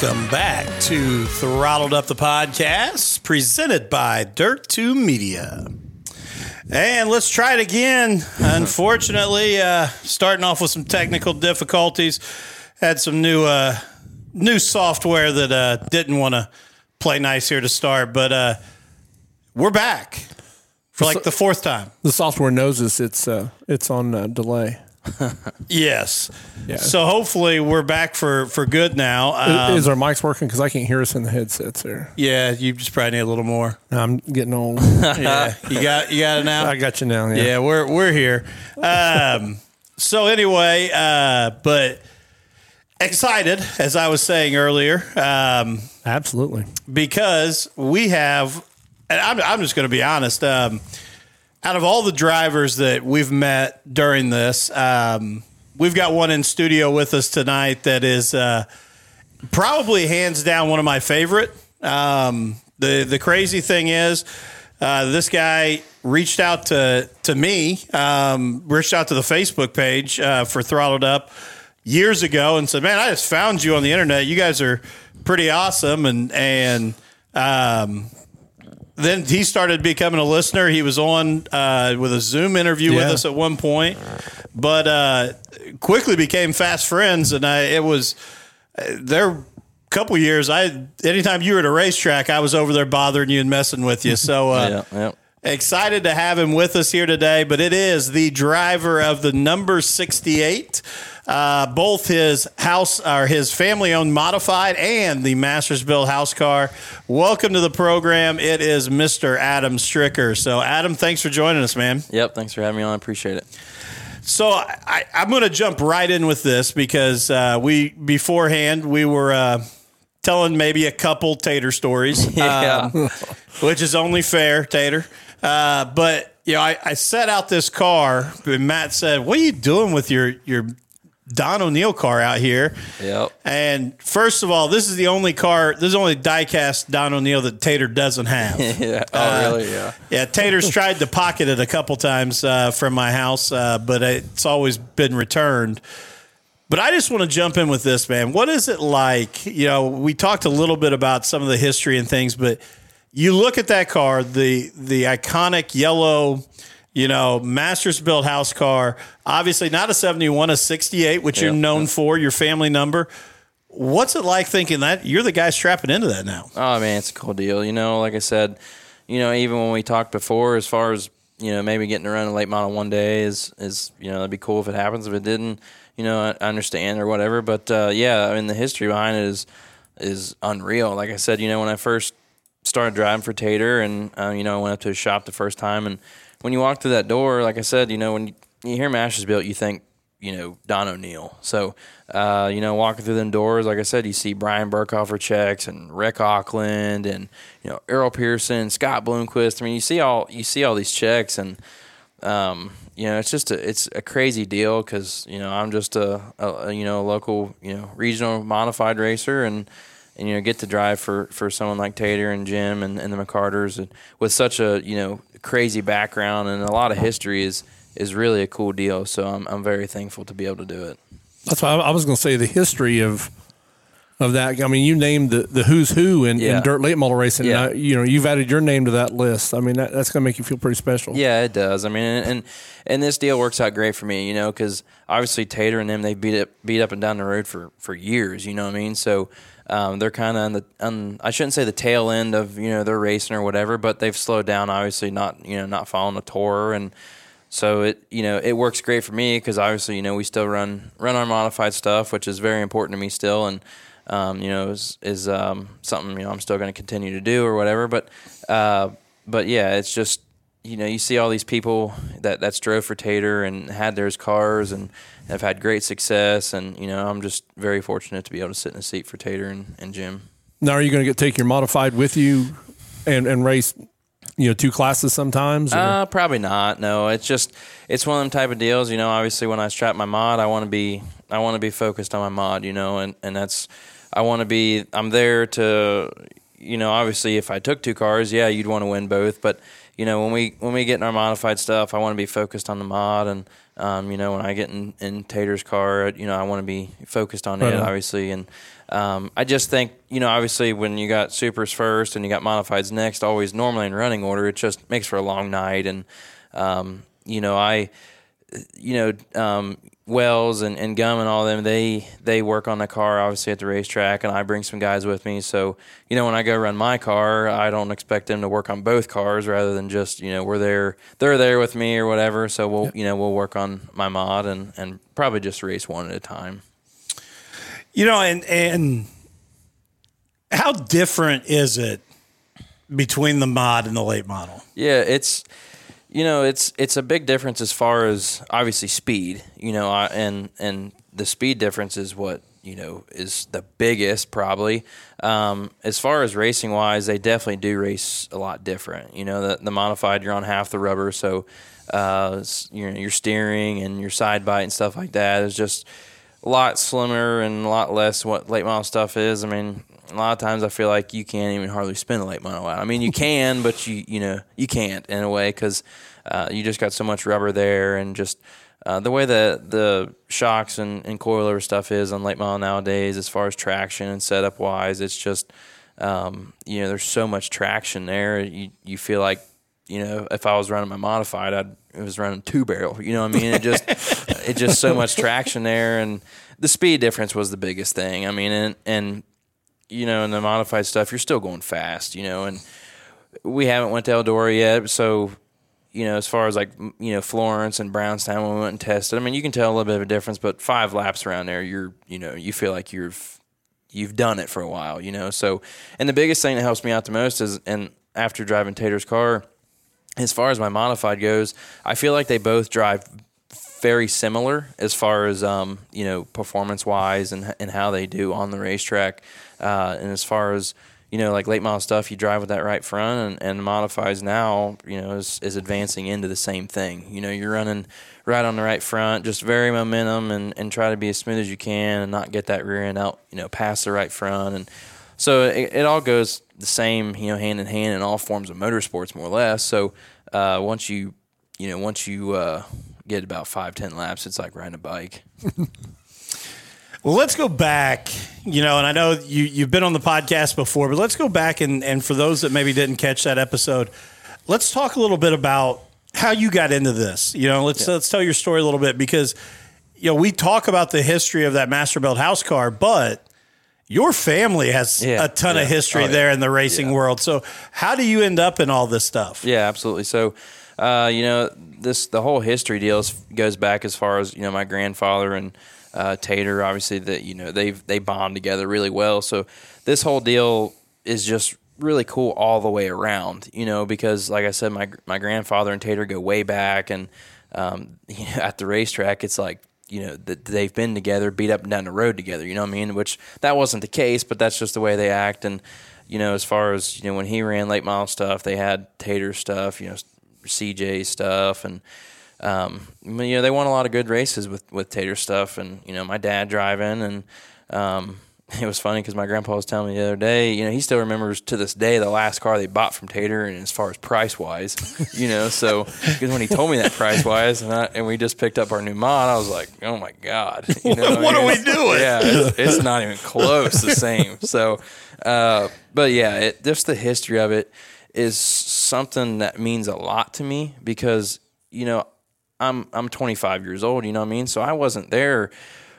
Welcome back to Throttled Up the Podcast, presented by Dirt 2 Media. And let's try it again. Unfortunately, uh, starting off with some technical difficulties, had some new uh, new software that uh, didn't want to play nice here to start, but uh, we're back for like the fourth time. The software knows us. It's uh, it's on uh, delay. Yes. So hopefully we're back for for good now. Um, Is our mics working? Because I can't hear us in the headsets there. yeah, you just probably need a little more. I'm getting old. Yeah, you got you got it now. I got you now. Yeah. Yeah, we're we're here. Um, so anyway, uh, but excited as I was saying earlier, um, Absolutely. because we have, and I'm I'm just going to be honest. Um, out of all the drivers that we've met during this, um, we've got one in studio with us tonight that is uh, probably hands down one of my favorite. Um, the the crazy thing is, uh, this guy reached out to to me, um, reached out to the Facebook page uh, for Throttled Up years ago, and said, "Man, I just found you on the internet. You guys are pretty awesome." And and um, then he started becoming a listener. He was on uh, with a Zoom interview with us at one point, but uh, quickly became fast friends. And I, it was there a couple years. I anytime you were at a racetrack, I was over there bothering you and messing with you. So uh, Yeah, yeah. Excited to have him with us here today. But it is the driver of the number sixty-eight. Uh, both his house or his family owned modified and the Mastersbilt house car. Welcome to the program. It is Mr. Adam Stricker. So, Adam, thanks for joining us, man. Yep. Thanks for having me on. I appreciate it. So I, I'm going to jump right in with this because uh, we beforehand we were uh, telling maybe a couple Tater stories, Yeah. um, which is only fair, Tater. Uh, but you know, I, I set out this car, and Matt said, "What are you doing with your your Don O'Neal car out here?" Yep. And first of all, this is the only car. This is the only diecast Don O'Neal that Tater doesn't have. Yeah. Oh, really? Yeah. Yeah, Tater's tried to pocket it a couple times uh, from my house, uh, but it's always been returned. But I just want to jump in with this, man. What is it like? You know, we talked a little bit about some of the history and things, but you look at that car, the the iconic yellow, you know, Mastersbilt house car. Obviously, not a seventy-one, a sixty-eight, which you're Yeah. known for, your family number. What's it like thinking that you're the guy strapping into that now? Oh man, it's a cool deal. You know, like I said, you know, even when we talked before, as far as you know, maybe getting to run a late model one day is is you know that'd be cool if it happens. If it didn't, you know, I I understand or whatever. But uh, yeah, I mean, the history behind it is is unreal. Like I said, you know, when I first started driving for Tater, and uh, you know, I went up to his shop the first time, and when you walk through that door, like I said, you know, when you, you hear Mastersbilt, you think you know Don O'Neal. So uh, you know, walking through them doors, like I said, you see Brian Birkhofer checks and Rick Aukland and you know Earl Pearson, Scott Bloomquist. I mean, you see all you see all these checks, and um, you know, it's just a it's a crazy deal because you know I'm just a, a, you know local you know regional modified racer and. And you know, get to drive for, for someone like Tater and Jim and, and the McCarters and with such a you know crazy background and a lot of history is is really a cool deal. So I'm I'm very thankful to be able to do it. That's why I was going to say the history of of that. I mean, you named the, the who's who in, Yeah. in dirt late model racing. Yeah. And I, you know, you've added your name to that list. I mean, that, that's going to make you feel pretty special. Yeah, it does. I mean, and and, this deal works out great for me, you know, because obviously Tater and them they beat it beat up and down the road for for years. You know what I mean? So. Um, they're kind of on the, on, I shouldn't say the tail end of you know their racing or whatever, but they've slowed down. Obviously, not you know not following the tour, and so it you know it works great for me because obviously you know we still run run our modified stuff, which is very important to me still, and um, you know is is um, something you know I'm still going to continue to do or whatever. But uh, but yeah, it's just you know you see all these people that that's drove for Tater and had theirs cars and have had great success, and you know I'm just very fortunate to be able to sit in a seat for Tater and, and Jim. Now, are you going to get take your modified with you and, and race, you know, two classes sometimes? or- Uh, probably not. No, it's just it's one of them type of deals. You know, obviously when I strap my mod, I want to be I want to be focused on my mod. You know, and and that's I want to be. I'm there to, you know, obviously if I took two cars, yeah, you'd want to win both, but you know, when we when we get in our modified stuff, I want to be focused on the mod, and um, you know, when I get in, in Tater's car, you know, I want to be focused on Right it, on. obviously, and um, I just think, you know, obviously when you got supers first and you got modifieds next, always normally in running order, it just makes for a long night, and um, you know, I you know, um, Wells and, and Gum and all them, they they work on the car obviously at the racetrack, and I bring some guys with me. So you know, when I go run my car, I don't expect them to work on both cars rather than just you know we're there, they're there with me or whatever. So we'll you know we'll work on my mod and and probably just race one at a time. You know, and and how different is it between the mod and the late model? Yeah, it's you know it's it's a big difference as far as obviously speed. You know, I, and and the speed difference is what you know is the biggest probably. Um, as far as racing wise, they definitely do race a lot different. You know, the the modified you're on half the rubber, so uh, s- your your steering and your side bite and stuff like that is just a lot slimmer and a lot less what late model stuff is. I mean, a lot of times I feel like you can't even hardly spin a late model out. I mean, you can, but you you know you can't in a way because uh, you just got so much rubber there and just. Uh, the way that the shocks and, and coilover stuff is on late model nowadays, as far as traction and setup wise, it's just um, you know there's so much traction there. You you feel like you know if I was running my modified, I'd it was running two barrel. You know what I mean? It just it just so much traction there, and the speed difference was the biggest thing. I mean, and and you know in the modified stuff, you're still going fast. You know, and we haven't went to Eldora yet, so you know, as far as like you know Florence and Brownstown when we went and tested, I mean, you can tell a little bit of a difference, but five laps around there, you're you know you feel like you've you've done it for a while, you know. So, and the biggest thing that helps me out the most is, and after driving Tater's car, as far as my modified goes, I feel like they both drive very similar as far as um, you know performance wise and and how they do on the racetrack, uh, and as far as you know like late model stuff, you drive with that right front, and, and modifies now you know is, is advancing into the same thing. You know you're running right on the right front, just very momentum, and and try to be as smooth as you can, and not get that rear end out you know past the right front, and so it, it all goes the same you know hand in hand in all forms of motorsports more or less. So uh, once you you know once you uh, get about five ten laps, it's like riding a bike. Well, let's go back. You know, and I know you you've been on the podcast before, but let's go back and and for those that maybe didn't catch that episode, let's talk a little bit about how you got into this. You know, let's let's tell your story a little bit because you know we talk about the history of that Masterbilt house car, but your family has Yeah, a ton of history Oh, yeah. there in the racing world. So, how do you end up in all this stuff? Yeah, absolutely. So, uh, you know, this the whole history deal is- goes back as far as you know my grandfather and uh, Tater. Obviously, that you know they they bond together really well. So this whole deal is just really cool all the way around. You know, because like I said, my my grandfather and Tater go way back, and um, you know, at the racetrack, it's like you know that they've been together, beat up and down the road together. You know what I mean? Which that wasn't the case, but that's just the way they act. And you know, as far as you know, when he ran late model stuff, they had Tater stuff. You know, CJ stuff, and um, you know, they won a lot of good races with with Tater stuff. And you know, my dad driving, and um, it was funny because my grandpa was telling me the other day, you know, he still remembers to this day the last car they bought from Tater, and as far as price wise, you know, so because when he told me that price wise, and, I, and we just picked up our new mod, I was like, oh my god, you know, What are we doing? Yeah, it's, it's not even close the same. So, uh, but yeah, it, just the history of it is something that means a lot to me because you know I'm I'm 25 years old. You know what I mean? So I wasn't there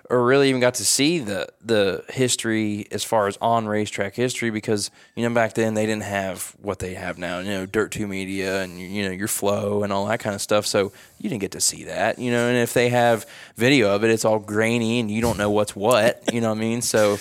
or really even got to see the the history as far as on racetrack history because you know back then they didn't have what they have now. You know, Dirt Two Media and you know your flow and all that kind of stuff. So you didn't get to see that. You know, and if they have video of it, it's all grainy and you don't know what's what. You know what I mean? So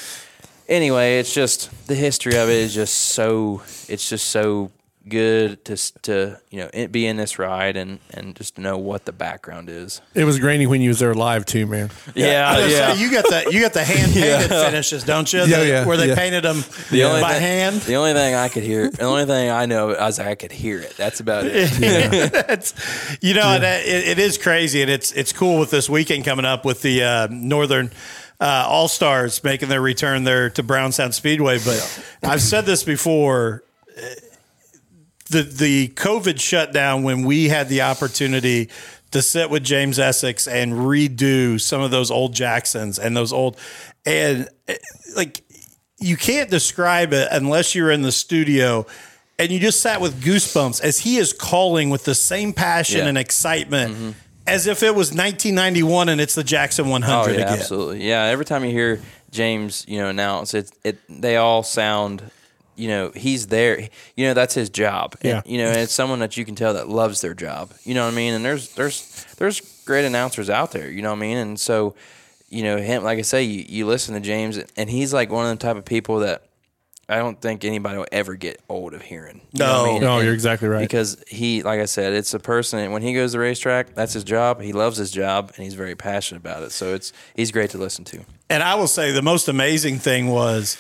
anyway, it's just the history of it is just so it's just so good to to you know be in this ride and and just know what the background is. It was grainy when you was there live too, man. Yeah, I yeah. say, you got the you got the hand painted finishes, don't you? Yeah, The- yeah, where they yeah. painted them The only by thing- hand. The only thing I could hear, the only thing I know, I was like, I could hear it. That's about it. It's, you know, and it, it is crazy, and it's it's cool with this weekend coming up with the uh, Northern uh, All Stars making their return there to Brownstown Speedway. But I've said this before. The the COVID shutdown when we had the opportunity to sit with James Essex and redo some of those old Jacksons and those old and eh, like you can't describe it unless you're in the studio and you just sat with goosebumps as he is calling with the same passion Yeah. and excitement as if it was 1991 and it's the Jackson 100 Oh yeah, again. absolutely. Yeah, every time you hear James, you know, announce it, it they all sound, you know, he's there. You know, that's his job. And, Yeah. you know, and it's someone that you can tell that loves their job. You know what I mean? And there's there's there's great announcers out there. You know what I mean? And so, you know, him like I say, you, you listen to James, and he's like one of the type of people that I don't think anybody will ever get old of hearing. You know I No. mean? No, And- you're exactly right. Because he, like I said, it's a person. When he goes to the racetrack, that's his job. He loves his job, and he's very passionate about it. So it's he's great to listen to. And I will say the most amazing thing was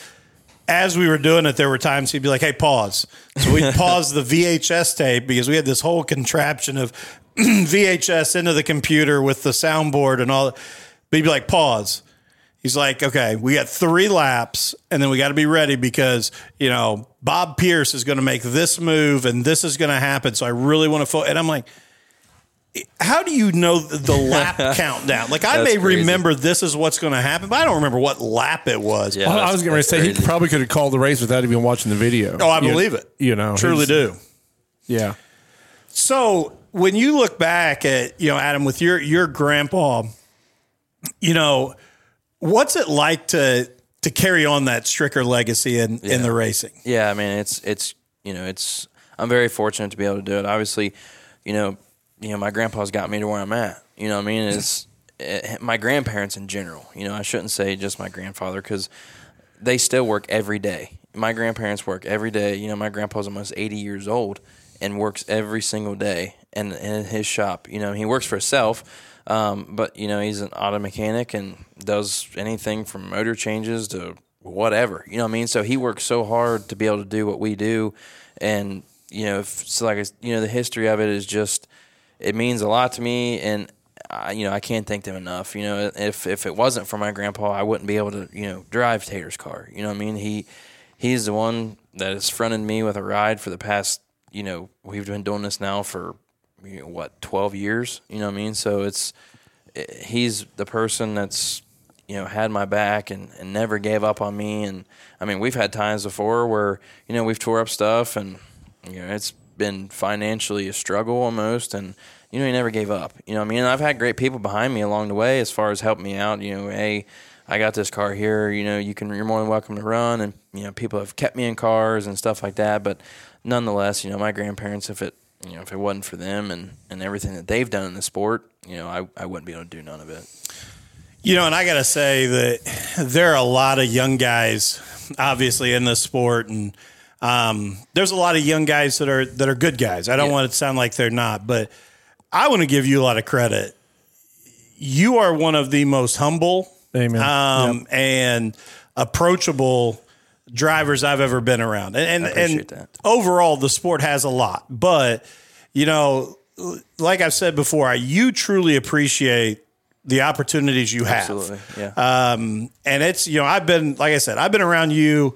as we were doing it, there were times he'd be like, hey, pause. So we'd pause the VHS tape because we had this whole contraption of VHS into the computer with the soundboard and all. But he'd be like, pause. He's like, okay, we got three laps, and then we got to be ready because you know Bob Pierce is going to make this move, and this is going to happen. So I really want to. Fo-. And I'm like, how do you know the the lap countdown? Like I may crazy. remember this is what's going to happen, but I don't remember what lap it was. Yeah. I- I was going to that's say he probably could have called the race without even watching the video. Oh, I You- believe it. You know, Truly do. Yeah. So when you look back at you know Adam with your your grandpa, you know what's it like to to carry on that Stricker legacy in in the racing? Yeah, I mean, it's it's you know, it's I'm very fortunate to be able to do it. Obviously, you know, you know, my grandpa's got me to where I'm at. You know, what I mean, it's it, my grandparents in general. You know, I shouldn't say just my grandfather because they still work every day. My grandparents work every day. You know, my grandpa's almost 80 years old and works every single day and in his shop. You know, he works for himself, um, but, you know, he's an auto mechanic and does anything from motor changes to whatever. You know what I mean? So he works so hard to be able to do what we do. And, you know, if, so like, you know, the history of it is just, it means a lot to me. And, I, you know, I can't thank them enough. You know, if if it wasn't for my grandpa, I wouldn't be able to, you know, drive Tater's car. You know what I mean? He he's the one that has fronted me with a ride for the past, you know, we've been doing this now for you know, what, 12 years, you know what I mean? So it's it, he's the person that's you know had my back and, and never gave up on me and I mean, we've had times before where, you know, we've tore up stuff and you know, it's been financially a struggle almost and you know, he never gave up. You know I mean? I've had great people behind me along the way as far as helping me out. You know, hey, I got this car here. You know, you can. You're more than welcome to run. And you know, people have kept me in cars and stuff like that. But nonetheless, you know, my grandparents, if it you know, if it wasn't for them and, and everything that they've done in the sport, you know, I, I wouldn't be able to do none of it. You know, and I got to say that there are a lot of young guys, obviously, in this sport, and um, there's a lot of young guys that are that are good guys. I don't Yeah. want it to sound like they're not, but I want to give you a lot of credit. You are one of the most humble Amen. um, and approachable drivers I've ever been around. And and, and that. overall, the sport has a lot, but you know, like I've said before, I, you truly appreciate the opportunities you have. Absolutely. Yeah. Um, and it's you know, I've been like I said, I've been around you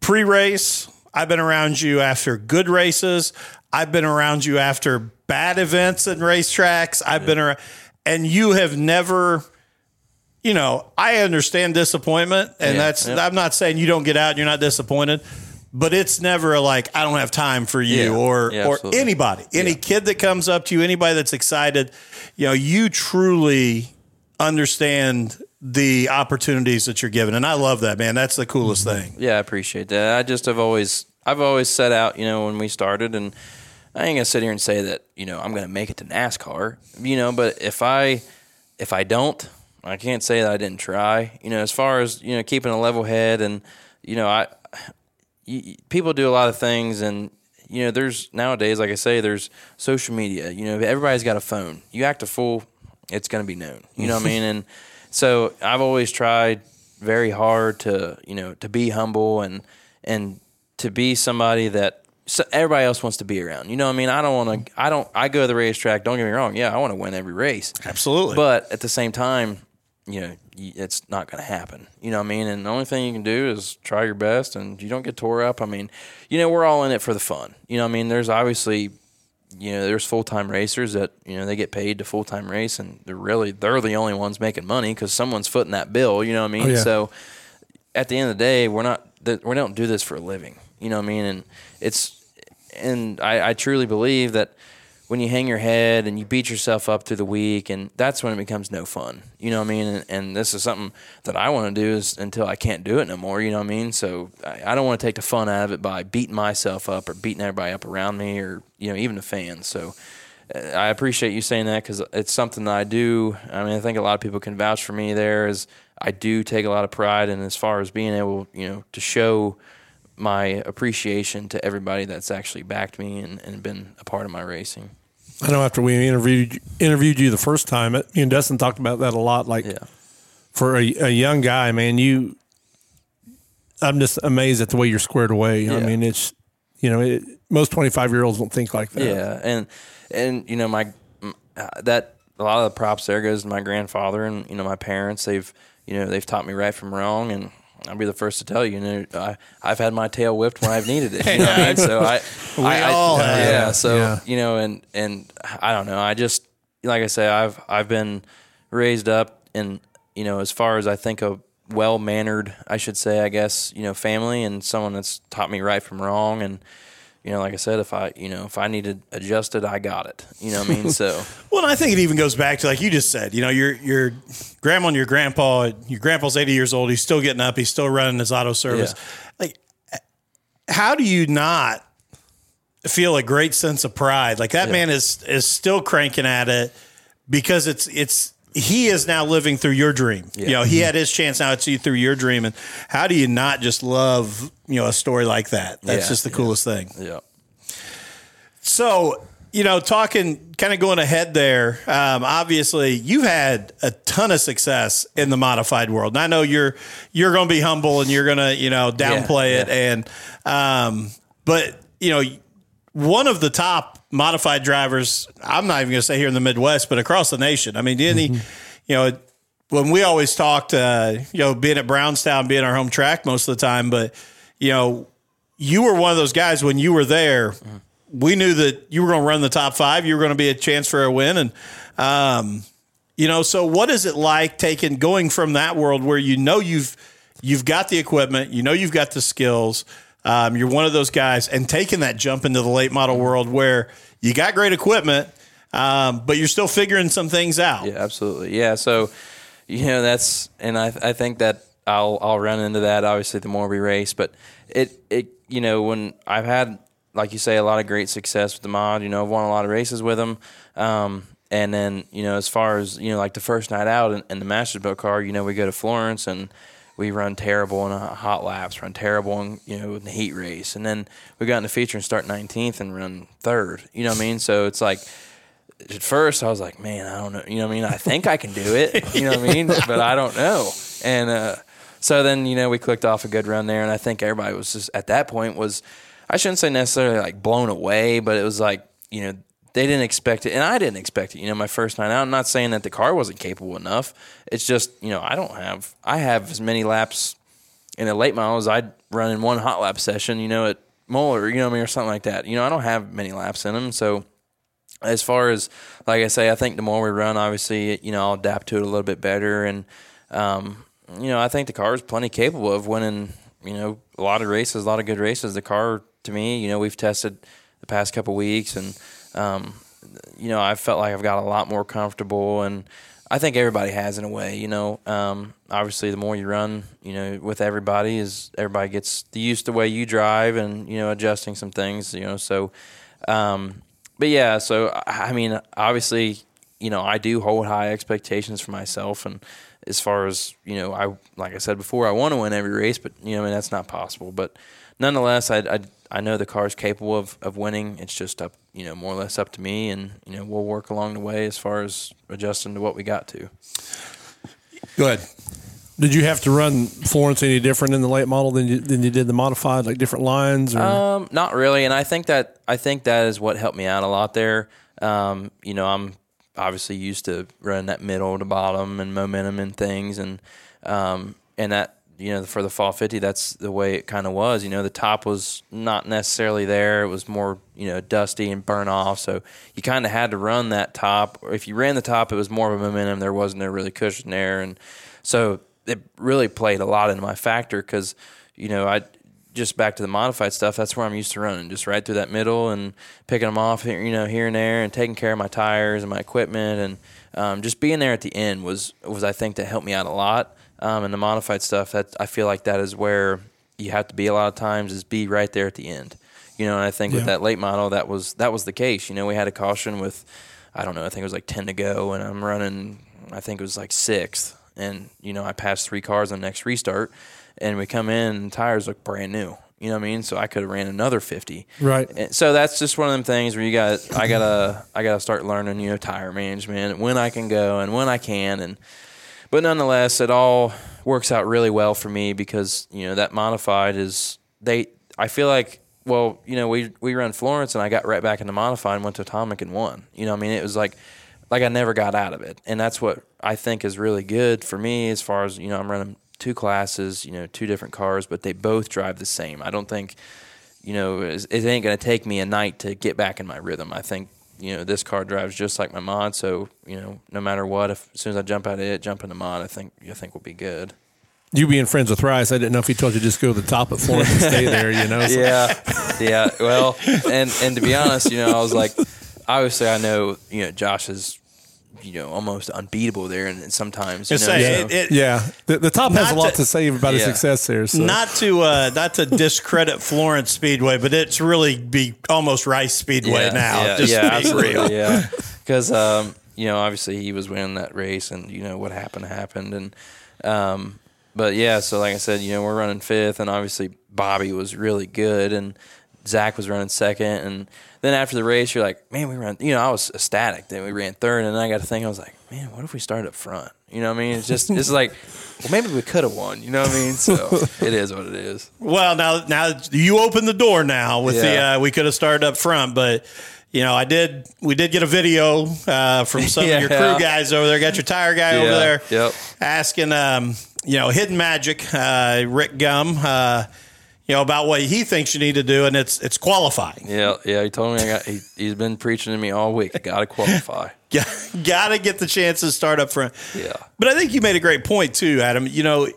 pre-race. I've been around you after good races. I've been around you after bad events and racetracks. I've been around, and you have never. You know, I understand disappointment, and Yeah, that's. yeah. I'm not saying you don't get out and you're not disappointed, but it's never like I don't have time for you Yeah. or Yeah, or absolutely. anybody, any kid that comes up to you, anybody that's excited. You know, you truly understand the opportunities that you're given, and I love that, man. That's the coolest mm-hmm. thing. Yeah, I appreciate that. I just have always I've always set out, you know, when we started and I ain't gonna sit here and say that, you know, I'm gonna make it to NASCAR. You know, but if I if I don't, I can't say that I didn't try. You know, as far as, you know, keeping a level head and you know, I you, you- people do a lot of things and you know there's nowadays like i say there's social media you know everybody's got a phone you act a fool it's going to be known you know what i mean and so i've always tried very hard to you know to be humble and and to be somebody that so everybody else wants to be around you know what i mean i don't want to i don't i go to the racetrack don't get me wrong yeah i want to win every race Absolutely. but at the same time, you know, it's not going to happen. You know what I mean? And the only thing you can do is try your best, and you don't get tore up. I mean, you know, we're all in it for the fun. You know what I mean? There's obviously, you know, there's full time racers that you know they get paid to full time race, and they're really they're the only ones making money because someone's footing that bill. You know what I mean? Oh, yeah. So at the end of the day, we're not that we don't do this for a living. You know what I mean? And it's and I, I truly believe that when you hang your head and you beat yourself up through the week, and that's when it becomes no fun. You know what I mean? And, and this is something that I want to do is until I can't do it no more. You know what I mean? So I, I don't want to take the fun out of it by beating myself up or beating everybody up around me or you know even the fans. So. uh, I appreciate you saying that because it's something that I do. I mean, I think a lot of people can vouch for me. There is, I do take a lot of pride in as far as being able, you know, to show my appreciation to everybody that's actually backed me and, and been a part of my racing. I know after we interviewed interviewed you the first time, it, me and Dustin talked about that a lot. Like Yeah. for a, a young guy, man, you, I'm just amazed at the way you're squared away. I mean, it's, you know, it, most 25 year olds don't think like that. Yeah, and and you know my uh, that a lot of the props there goes to my grandfather and you know my parents. They've you know they've taught me right from wrong, and I'll be the first to tell you. You know, I I've had my tail whipped when I've needed it. You know what I mean? So I We I, I- all have. Yeah. So Yeah. you know, and and I don't know. I just like I say, I've I've been raised up in you know as far as I think a well mannered, I should say, I guess you know, family and someone that's taught me right from wrong and you know, like I said, if I, you know, if I needed adjusted, I got it. You know what I mean? So, Well, and I think it even goes back to like you just said. You know, your your grandma and your grandpa. Your grandpa's eighty years old. He's still getting up. He's still running his auto service. Like, how do you not feel a great sense of pride? Like that man is is still cranking at it because it's it's he is now living through your dream. You know, he had his chance. Now it's you through your dream. And how do you not just love you know a story like that? That's Yeah, just the yeah. coolest thing. yeah. So, you know, talking kind of going ahead there, um, obviously you've had a ton of success in the modified world. And I know you're you're going to be humble and you're going to, you know, downplay Yeah, it and um but, you know, one of the top modified drivers, I'm not even going to say here in the Midwest, but across the nation. I mean, didn't he, you know, when we always talked, uh, you know, being at Brownstown, being our home track most of the time, but, you know, you were one of those guys when you were there. We knew that you were going to run the top five. You were going to be a chance for a win, and um, you know. So, what is it like taking going from that world where you know you've you've got the equipment, you know you've got the skills, um, you're one of those guys, and taking that jump into the late model world where you got great equipment, um, but you're still figuring some things out. Yeah, absolutely. Yeah. So, you know, that's, and I, I think that I'll, I'll run into that obviously the more we race, but it, it, you know, when I've had, like you say, a lot of great success with the mod, you know, I've won a lot of races with them. Um, and then, you know, as far as, you know, like the first night out in, in the Mastersbilt car, you know, we go to Florence and we run terrible in a hot laps, run terrible in, you know, in the heat race. And then we got in the feature and start 19th and run third, you know what I mean? So it's like, at first I was like, man, I don't know. You know what I mean? I think I can do it. You know what I mean? But I don't know. And uh, so then, you know, we clicked off a good run there. And I think everybody was just at that point was, I shouldn't say necessarily like blown away, but it was like, you know, they didn't expect it. And I didn't expect it. You know, my first night out, I'm not saying that the car wasn't capable enough. It's just, you know, I don't have, I have as many laps in a late model as I'd run in one hot lap session, you know, at Moler, you know I mean, or something like that. You know, I don't have many laps in them. So, as far as like I say, I think the more we run, obviously, you know, I'll adapt to it a little bit better, and um, you know, I think the car is plenty capable of winning. You know, a lot of races, a lot of good races. The car, to me, you know, we've tested the past couple weeks, and um, you know, I felt like I've got a lot more comfortable, and I think everybody has in a way. You know, um, obviously, the more you run, you know, with everybody, is everybody gets used to the way you drive, and you know, adjusting some things. You know, so. Um, but yeah, so I I mean, obviously, you know, I do hold high expectations for myself, and as far as you know, I like I said before, I want to win every race, but you know, I mean, that's not possible. But nonetheless, I I, I know the car is capable of, of winning. It's just up, you know, more or less up to me, and you know, we'll work along the way as far as adjusting to what we got to. Go ahead. Did you have to run Florence any different in the late model than you, than you did the modified, like different lines? Or? Um, not really, and I think that I think that is what helped me out a lot there. Um, you know, I'm obviously used to running that middle to bottom and momentum and things, and um, and that you know for the fall 50 that's the way it kind of was you know the top was not necessarily there it was more you know dusty and burn off so you kind of had to run that top if you ran the top it was more of a momentum there wasn't a really cushion there and so it really played a lot into my factor because you know i just back to the modified stuff that's where i'm used to running just right through that middle and picking them off here you know here and there and taking care of my tires and my equipment and um, just being there at the end was was i think that helped me out a lot um, and the modified stuff that I feel like that is where you have to be a lot of times is be right there at the end. You know, and I think with that late model that was that was the case. You know, we had a caution with I don't know, I think it was like ten to go and I'm running I think it was like sixth. And, you know, I passed three cars on the next restart and we come in and tires look brand new. You know what I mean? So I could have ran another fifty. Right. And so that's just one of them things where you got I gotta I gotta start learning, you know, tire management, when I can go and when I can and but nonetheless, it all works out really well for me because you know that modified is they. I feel like well, you know, we we run Florence and I got right back into modified and went to atomic and won. You know, I mean, it was like like I never got out of it, and that's what I think is really good for me as far as you know. I'm running two classes, you know, two different cars, but they both drive the same. I don't think you know it ain't going to take me a night to get back in my rhythm. I think you know, this car drives just like my mod. So, you know, no matter what, if as soon as I jump out of it, jump in the mod, I think I think we'll be good. You being friends with Rice, I didn't know if he told you to just go to the top at Florence and stay there. You know, so. yeah, yeah. Well, and and to be honest, you know, I was like, obviously, I know, you know, Josh is you know almost unbeatable there, and, sometimes you know, say, yeah, it, it, yeah. The, the top has a lot to, to, say about yeah. his success there. So. Not to uh, not to discredit Florence Speedway, but it's really be almost Rice Speedway yeah, now. Yeah, just yeah, absolutely, real. yeah. Because um, you know, obviously he was winning that race, and you know what happened happened, and um, but yeah. So like I said, you know, we're running fifth, and obviously Bobby was really good, and Zach was running second, and then after the race, you're like, man, we ran. You know, I was ecstatic. Then we ran third, and then I got to think, I was like, man, what if we started up front? You know what I mean? It's just, it's like, well, maybe we could have won. You know what I mean? So it is what it is. Well, now, now you open the door now with yeah. the. Uh, we could have started up front, but you know, I did. We did get a video uh, from some yeah. of your crew guys over there. Got your tire guy yeah. over there, yep. asking, um, you know, hidden magic, uh, Rick Gum. Uh, you know about what he thinks you need to do, and it's it's qualifying. Yeah, yeah. He told me I got. He, has been preaching to me all week. Got to qualify. got to get the chance to start up front. Yeah. But I think you made a great point too, Adam. You know,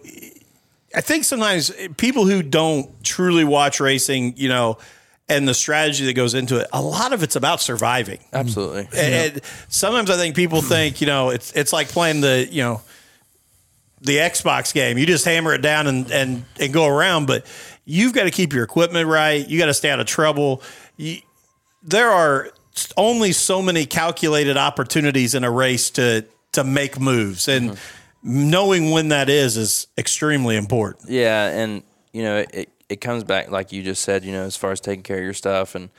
I think sometimes people who don't truly watch racing, you know, and the strategy that goes into it, a lot of it's about surviving. Absolutely. And, and sometimes I think people think, you know, it's it's like playing the, you know, the Xbox game. You just hammer it down and and, and go around, but you've got to keep your equipment right. You got to stay out of trouble. You, there are only so many calculated opportunities in a race to to make moves, and mm-hmm. knowing when that is is extremely important. Yeah, and you know it it comes back like you just said, you know, as far as taking care of your stuff and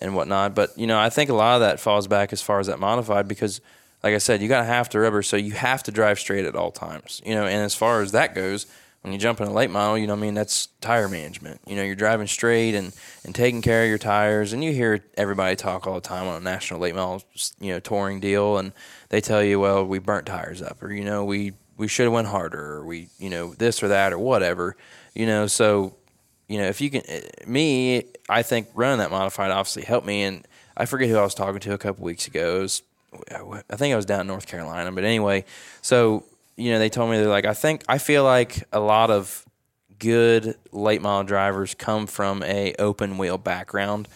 and whatnot. But you know, I think a lot of that falls back as far as that modified because. Like I said, you got to half the rubber, so you have to drive straight at all times. You know, and as far as that goes, when you jump in a late model, you know, I mean, that's tire management. You know, you're driving straight and, and taking care of your tires. And you hear everybody talk all the time on a national late model, you know, touring deal. And they tell you, well, we burnt tires up or, you know, we, we should have went harder or we, you know, this or that or whatever, you know, so, you know, if you can, eh, me, I think running that modified obviously helped me. And I forget who I was talking to a couple weeks ago. Was, I think I was down in North Carolina, but anyway, so you know, they told me they're like, I think I feel like a lot of good late model drivers come from a open wheel background.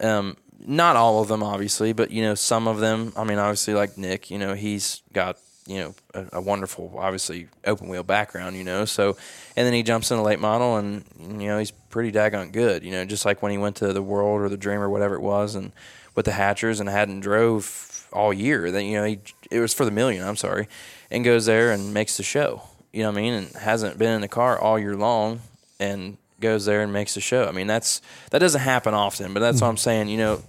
Um, not all of them, obviously, but you know, some of them. I mean, obviously, like Nick, you know, he's got you know a, a, wonderful, obviously, open wheel background. You know, so and then he jumps in a late model, and you know, he's pretty daggone good. You know, just like when he went to the World or the Dream or whatever it was, and with the Hatchers and hadn't drove all year. Then you know, he it was for the million. I'm sorry, and goes there and makes the show. You know what I mean? And hasn't been in the car all year long and goes there and makes the show. I mean, that's that doesn't happen often, but that's what I'm saying. You know,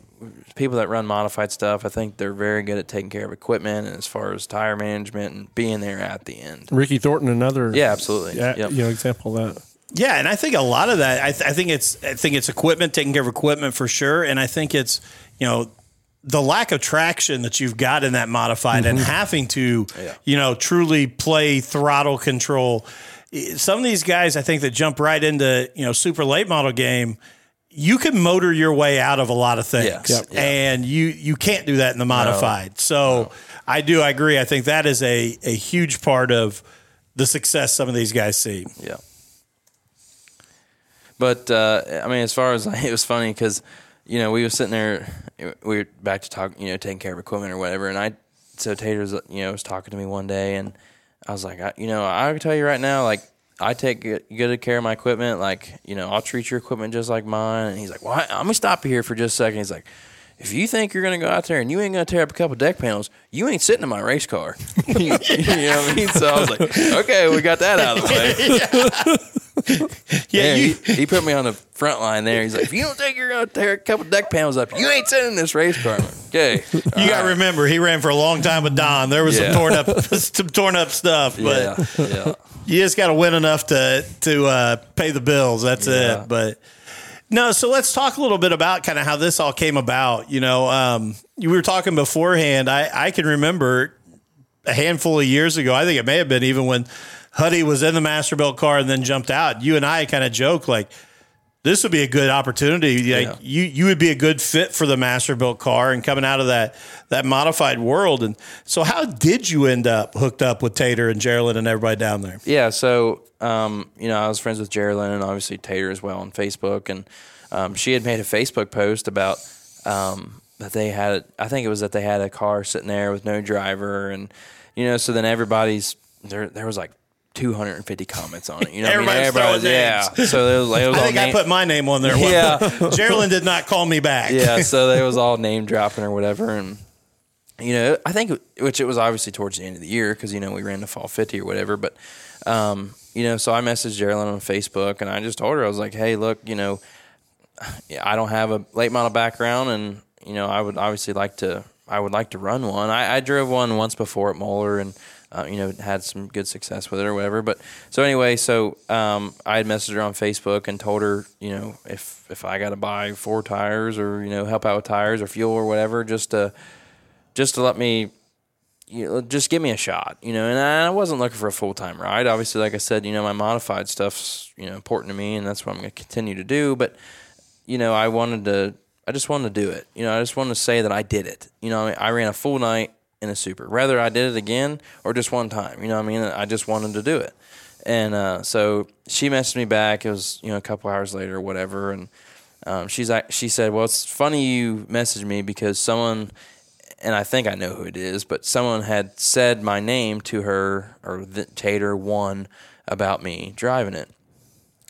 people that run modified stuff, I think they're very good at taking care of equipment and as far as tire management and being there at the end. Ricky Thornton, another yeah, absolutely, yeah, yep. you know, example of that. Yeah, and I think a lot of that. I, th- I think it's I think it's equipment, taking care of equipment for sure, and I think it's you know the lack of traction that you've got in that modified and having to, you know, truly play throttle control. Some of these guys, I think, that jump right into you know super late model game, you can motor your way out of a lot of things. Yep. Yeah. and you you can't do that in the modified. So I do I agree. I think that is a a huge part of the success some of these guys see. Yeah. But uh, I mean, as far as like, it was funny because you know we were sitting there, we were back to talk, you know, taking care of equipment or whatever, and I so Tater's you know was talking to me one day, and I was like, I, you know, I can tell you right now, like. I take good, good care of my equipment. Like, you know, I'll treat your equipment just like mine. And he's like, well, I, I'm going to stop you here for just a second. He's like, if you think you're going to go out there and you ain't going to tear up a couple deck panels, you ain't sitting in my race car. you know what I mean? So I was like, okay, we got that out of the way. Yeah, you, he, he put me on the front line there. He's like, if you don't think you're going to tear a couple deck panels up, you ain't sitting in this race car. Like, okay. you got to remember he ran for a long time with Don. There was Yeah. some torn up some torn up stuff, but Yeah. Yeah. you just got to win enough to to uh, pay the bills. That's it. But no, so let's talk a little bit about kind of how this all came about. You know, um, you we were talking beforehand. I I can remember a handful of years ago. I think it may have been even when Huddy was in the Masterbilt car and then jumped out. You and I kind of joke like. This would be a good opportunity. Like Yeah. you, you would be a good fit for the Masterbilt car and coming out of that that modified world. And so, how did you end up hooked up with Tater and Geraldine and everybody down there? Yeah, so um, you know, I was friends with Geraldine and obviously Tater as well on Facebook, and um, she had made a Facebook post about um, that they had. I think it was that they had a car sitting there with no driver, and you know, so then everybody's there. There was like 250 comments on it. You know, what I mean? Everybody's throwing yeah. So there was, it was I all think I put my name on there. Yeah. Geraldine did not call me back. yeah, so they was all name dropping or whatever, and you know, I think which it was obviously towards the end of the year because you know we ran the fall fifty or whatever, but um, you know, so I messaged Geraldine on Facebook and I just told her I was like, hey, look, you know, I don't have a late model background, and you know, I would obviously like to, I would like to run one. I, I drove one once before at Moler, and uh, you know, had some good success with it or whatever. But so anyway, so um, I had messaged her on Facebook and told her, you know, if if I got to buy four tires or you know help out with tires or fuel or whatever, just to just to let me you know, just give me a shot, you know. And I wasn't looking for a full time ride. Obviously, like I said, you know, my modified stuff's you know important to me, and that's what I'm going to continue to do. But you know, I wanted to, I just wanted to do it. You know, I just wanted to say that I did it. You know, I, mean, I ran a full night in a super, Rather, I did it again or just one time. You know, what I mean, I just wanted to do it. And uh, so she messaged me back. It was you know a couple hours later or whatever, and um, she's like, she said, "Well, it's funny you messaged me because someone." and I think I know who it is, but someone had said my name to her or the, Tater one about me driving it.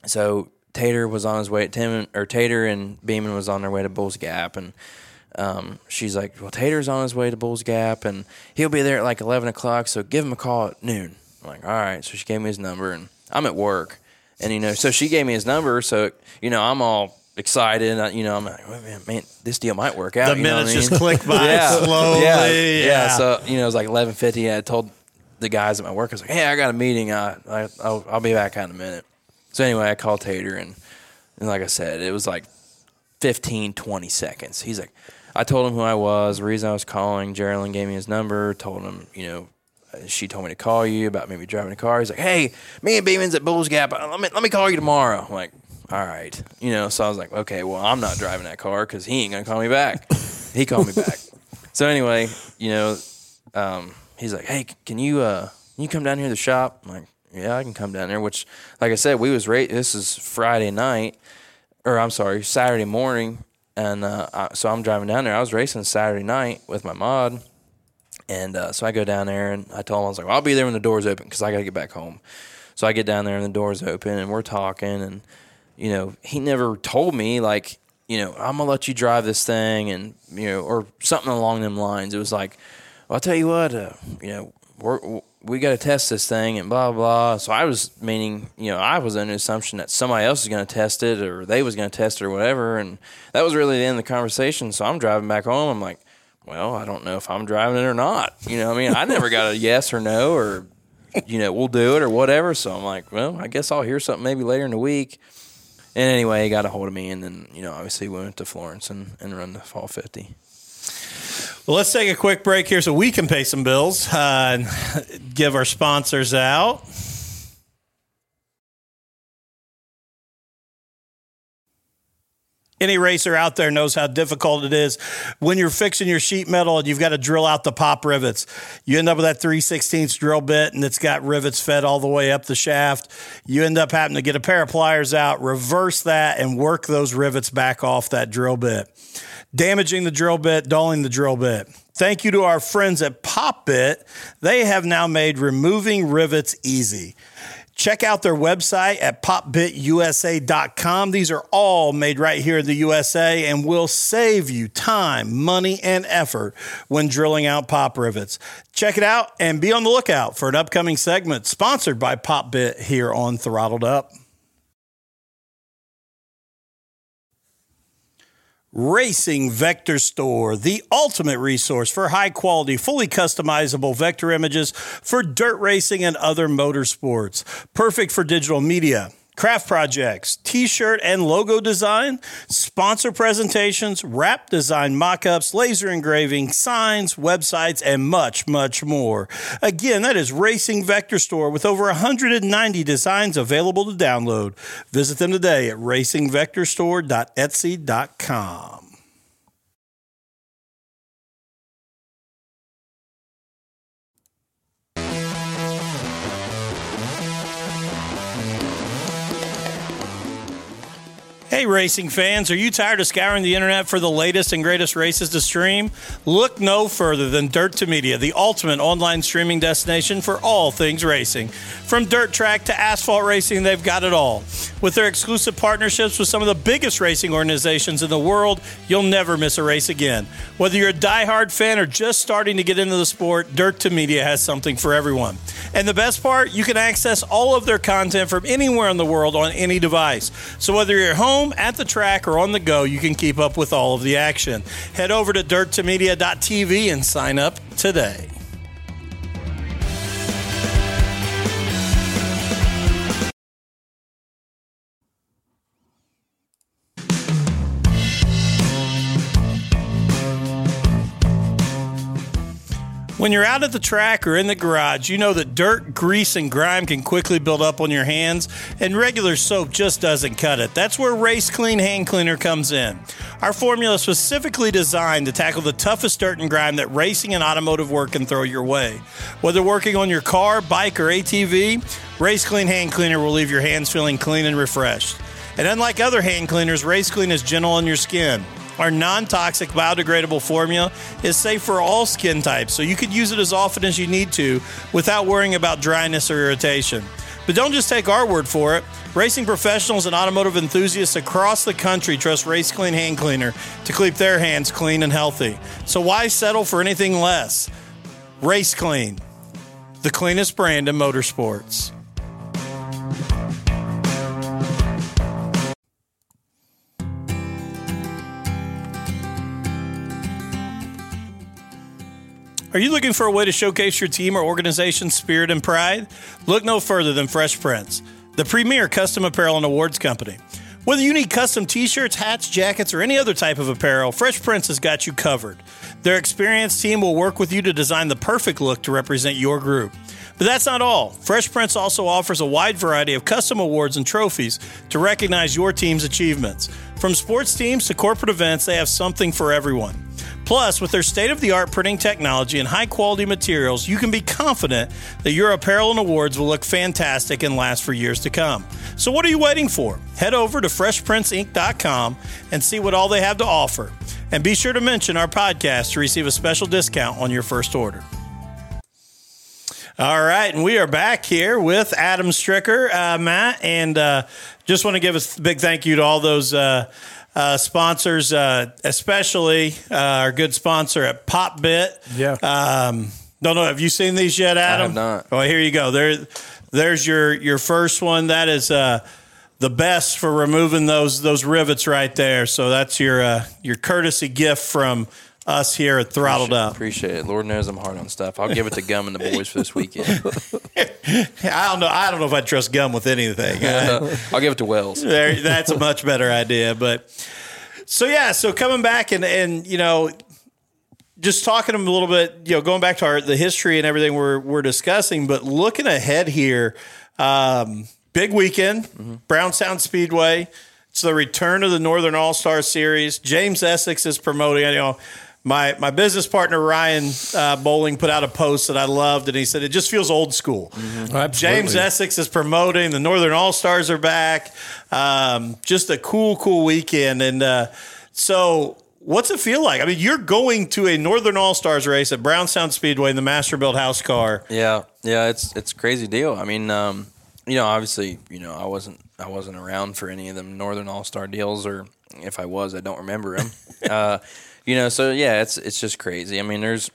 So Tater was on his way. At Tim or Tater and Beeman was on their way to Bulls Gap, and um, she's like, "Well, Tater's on his way to Bulls Gap, and he'll be there at like eleven o'clock. So give him a call at noon." I'm like, "All right." So she gave me his number, and I'm at work, and you know, so she gave me his number. So you know, I'm all excited. and I- You know, I'm like, "Oh, man, man, this deal might work out." The you know what I minutes mean? just click by yeah, slowly. Yeah, Yeah. yeah. So you know, it was like eleven fifty. I told the guys at my work, I was like, "Hey, I got a meeting. I, I I'll, I'll be back out in a minute." So anyway, I called Tater, and, and like I said, it was like 15, 20 seconds. He's like, I told him who I was, the reason I was calling. Geraldine gave me his number. Told him, you know, she told me to call you about maybe driving a car. He's like, "Hey, me and Beeman's at Bulls Gap. Uh, Let me let me call you tomorrow." I'm like, "All right," you know. So I was like, "Okay, well, I'm not driving that car because he ain't gonna call me back." he called me back. So anyway, you know, um, he's like, "Hey, can you uh, can you come down here to the shop?" I'm like, "Yeah, I can come down there." Which, like I said, we was ra- This is Friday night, or I'm sorry, Saturday morning, and uh, so I'm driving down there. I was racing Saturday night with my mod. And uh, so I go down there and I told him, I was like, well, I'll be there when the doors open because I got to get back home. So I get down there and the doors open and we're talking. And, you know, he never told me, like, you know, I'm going to let you drive this thing and, you know, or something along them lines. It was like, well, I'll tell you what, uh, you know, we're, we got to test this thing and blah, blah. So I was meaning, you know, I was under the assumption that somebody else was going to test it or they was going to test it or whatever. And that was really the end of the conversation. So I'm driving back home. I'm like, well, I don't know if I'm driving it or not. You know, I mean, I never got a yes or no or, you know, we'll do it or whatever. So I'm like, well, I guess I'll hear something maybe later in the week. And anyway, he got a hold of me, and then you know, obviously, we went to Florence and, and run the fall fifty. Well, let's take a quick break here so we can pay some bills uh, and give our sponsors out. Any racer out there knows how difficult it is when you're fixing your sheet metal and you've got to drill out the pop rivets. You end up with that 3 16 drill bit and it's got rivets fed all the way up the shaft. You end up having to get a pair of pliers out, reverse that, and work those rivets back off that drill bit damaging the drill bit, dulling the drill bit. Thank you to our friends at PopBit. They have now made removing rivets easy. Check out their website at popbitusa.com. These are all made right here in the USA and will save you time, money, and effort when drilling out pop rivets. Check it out and be on the lookout for an upcoming segment sponsored by PopBit here on Throttled Up. Racing Vector Store, the ultimate resource for high quality, fully customizable vector images for dirt racing and other motorsports. Perfect for digital media craft projects, t shirt and logo design, sponsor presentations, wrap design mock ups, laser engraving, signs, websites, and much, much more. Again, that is Racing Vector Store with over 190 designs available to download. Visit them today at racingvectorstore.etsy.com. Hey, racing fans, are you tired of scouring the internet for the latest and greatest races to stream? Look no further than Dirt2Media, the ultimate online streaming destination for all things racing. From dirt track to asphalt racing, they've got it all. With their exclusive partnerships with some of the biggest racing organizations in the world, you'll never miss a race again. Whether you're a diehard fan or just starting to get into the sport, Dirt2Media has something for everyone. And the best part, you can access all of their content from anywhere in the world on any device. So whether you're at home, at the track, or on the go, you can keep up with all of the action. Head over to dirt2media.tv and sign up today. When you're out at the track or in the garage, you know that dirt, grease, and grime can quickly build up on your hands, and regular soap just doesn't cut it. That's where Race Clean Hand Cleaner comes in. Our formula is specifically designed to tackle the toughest dirt and grime that racing and automotive work can throw your way. Whether working on your car, bike, or ATV, Race Clean Hand Cleaner will leave your hands feeling clean and refreshed. And unlike other hand cleaners, Race Clean is gentle on your skin. Our non toxic biodegradable formula is safe for all skin types, so you could use it as often as you need to without worrying about dryness or irritation. But don't just take our word for it. Racing professionals and automotive enthusiasts across the country trust Race Clean Hand Cleaner to keep their hands clean and healthy. So why settle for anything less? Race Clean, the cleanest brand in motorsports. Are you looking for a way to showcase your team or organization's spirit and pride? Look no further than Fresh Prince, the premier custom apparel and awards company. Whether you need custom t shirts, hats, jackets, or any other type of apparel, Fresh Prince has got you covered. Their experienced team will work with you to design the perfect look to represent your group. But that's not all. Fresh Prince also offers a wide variety of custom awards and trophies to recognize your team's achievements. From sports teams to corporate events, they have something for everyone. Plus, with their state of the art printing technology and high quality materials, you can be confident that your apparel and awards will look fantastic and last for years to come. So, what are you waiting for? Head over to freshprinceinc.com and see what all they have to offer. And be sure to mention our podcast to receive a special discount on your first order. All right, and we are back here with Adam Stricker, uh, Matt, and uh, just want to give a big thank you to all those. Uh, uh, sponsors, uh, especially uh, our good sponsor at PopBit. Yeah. Um, don't know. Have you seen these yet, Adam? have not. Oh, here you go. There, there's your your first one. That is uh, the best for removing those those rivets right there. So that's your uh, your courtesy gift from us here at Throttled appreciate, Up. Appreciate it. Lord knows I'm hard on stuff. I'll give it to Gum and the boys for this weekend. I don't know. I don't know if I trust gum with anything. I'll give it to Wells. there, that's a much better idea. But so yeah, so coming back and and you know, just talking to him a little bit, you know, going back to our the history and everything we're we're discussing, but looking ahead here, um, big weekend, Brownstown Speedway. It's the return of the Northern All Star Series. James Essex is promoting. You know, my my business partner Ryan uh, Bowling put out a post that I loved, and he said it just feels old school. Absolutely. James Essex is promoting. The Northern All Stars are back. Um, just a cool, cool weekend. And uh, so, what's it feel like? I mean, you're going to a Northern All Stars race at Brownstown Speedway in the Mastersbilt House car. Yeah, yeah, it's it's a crazy deal. I mean, um, you know, obviously, you know, I wasn't I wasn't around for any of them Northern All Star deals, or if I was, I don't remember them. uh, you know, so yeah, it's it's just crazy. I mean, there's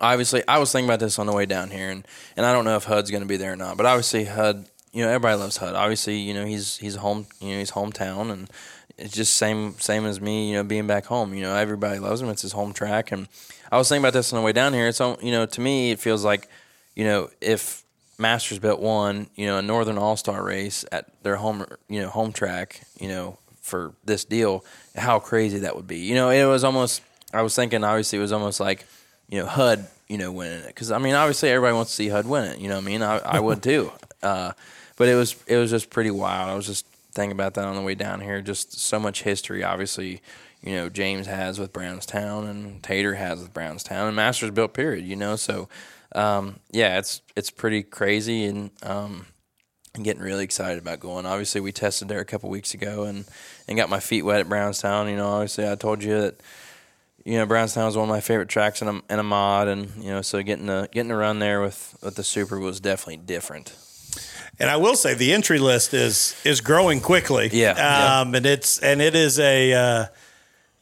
obviously I was thinking about this on the way down here, and and I don't know if Hud's going to be there or not, but obviously Hud, you know, everybody loves Hud. Obviously, you know, he's he's home, you know, he's hometown, and it's just same same as me, you know, being back home. You know, everybody loves him. It's his home track, and I was thinking about this on the way down here. It's you know, to me, it feels like, you know, if Mastersbilt won, you know, a Northern All Star race at their home, you know, home track, you know, for this deal, how crazy that would be. You know, it was almost. I was thinking, obviously, it was almost like, you know, HUD, you know, winning it because I mean, obviously, everybody wants to see HUD win it. You know, what I mean, I, I would too. Uh, but it was it was just pretty wild. I was just thinking about that on the way down here. Just so much history, obviously. You know, James has with Brownstown, and Tater has with Brownstown, and Mastersbilt. Period. You know, so um, yeah, it's it's pretty crazy, and um, I'm getting really excited about going. Obviously, we tested there a couple weeks ago, and and got my feet wet at Brownstown. You know, obviously, I told you that you know Brownstown was one of my favorite tracks in a, in a mod, and you know, so getting to getting to run there with with the Super was definitely different. And I will say the entry list is is growing quickly. Yeah, yeah. um, and it's and it is a uh,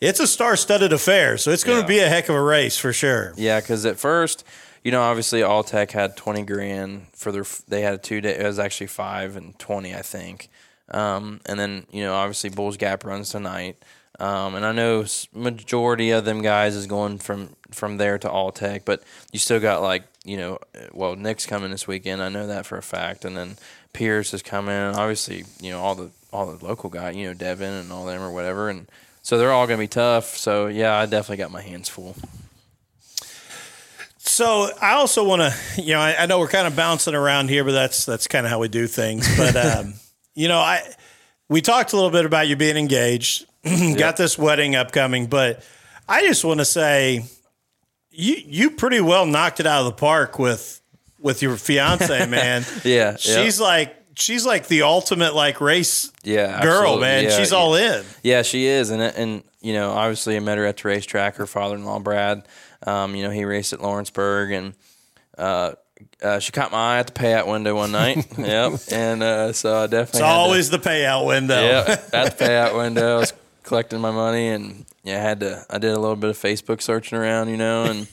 it's a star studded affair. So it's going to Yeah. be a heck of a race for sure. Yeah, because at first, you know, obviously All Tech had twenty grand for their. They had a two day. It was actually five and twenty, I think. Um, and then you know, obviously Bulls Gap runs tonight. Um, and I know majority of them guys is going from from there to All Tech, but you still got like you know, well Nick's coming this weekend. I know that for a fact, and then Pierce is coming. And obviously, you know all the all the local guys, you know Devin and all them or whatever, and so they're all gonna be tough. So yeah, I definitely got my hands full. So I also want to, you know, I, I know we're kind of bouncing around here, but that's that's kind of how we do things. But um, you know, I we talked a little bit about you being engaged, got this wedding upcoming, but I just want to say you you pretty well knocked it out of the park with with your fiance, man. Yeah, she's like she's like the ultimate like race Yeah, girl, absolutely. man. Yeah, she's yeah. all in. Yeah, she is, and and you know, obviously, I met her at the racetrack. Her father-in-law, Brad, um, you know, he raced at Lawrenceburg, and uh, uh, she caught my eye at the payout window one night. yep, and uh, so I definitely It's had to- always the payout window. yeah, at the payout window. I was collecting my money, and yeah, I had to. I did a little bit of Facebook searching around, you know, and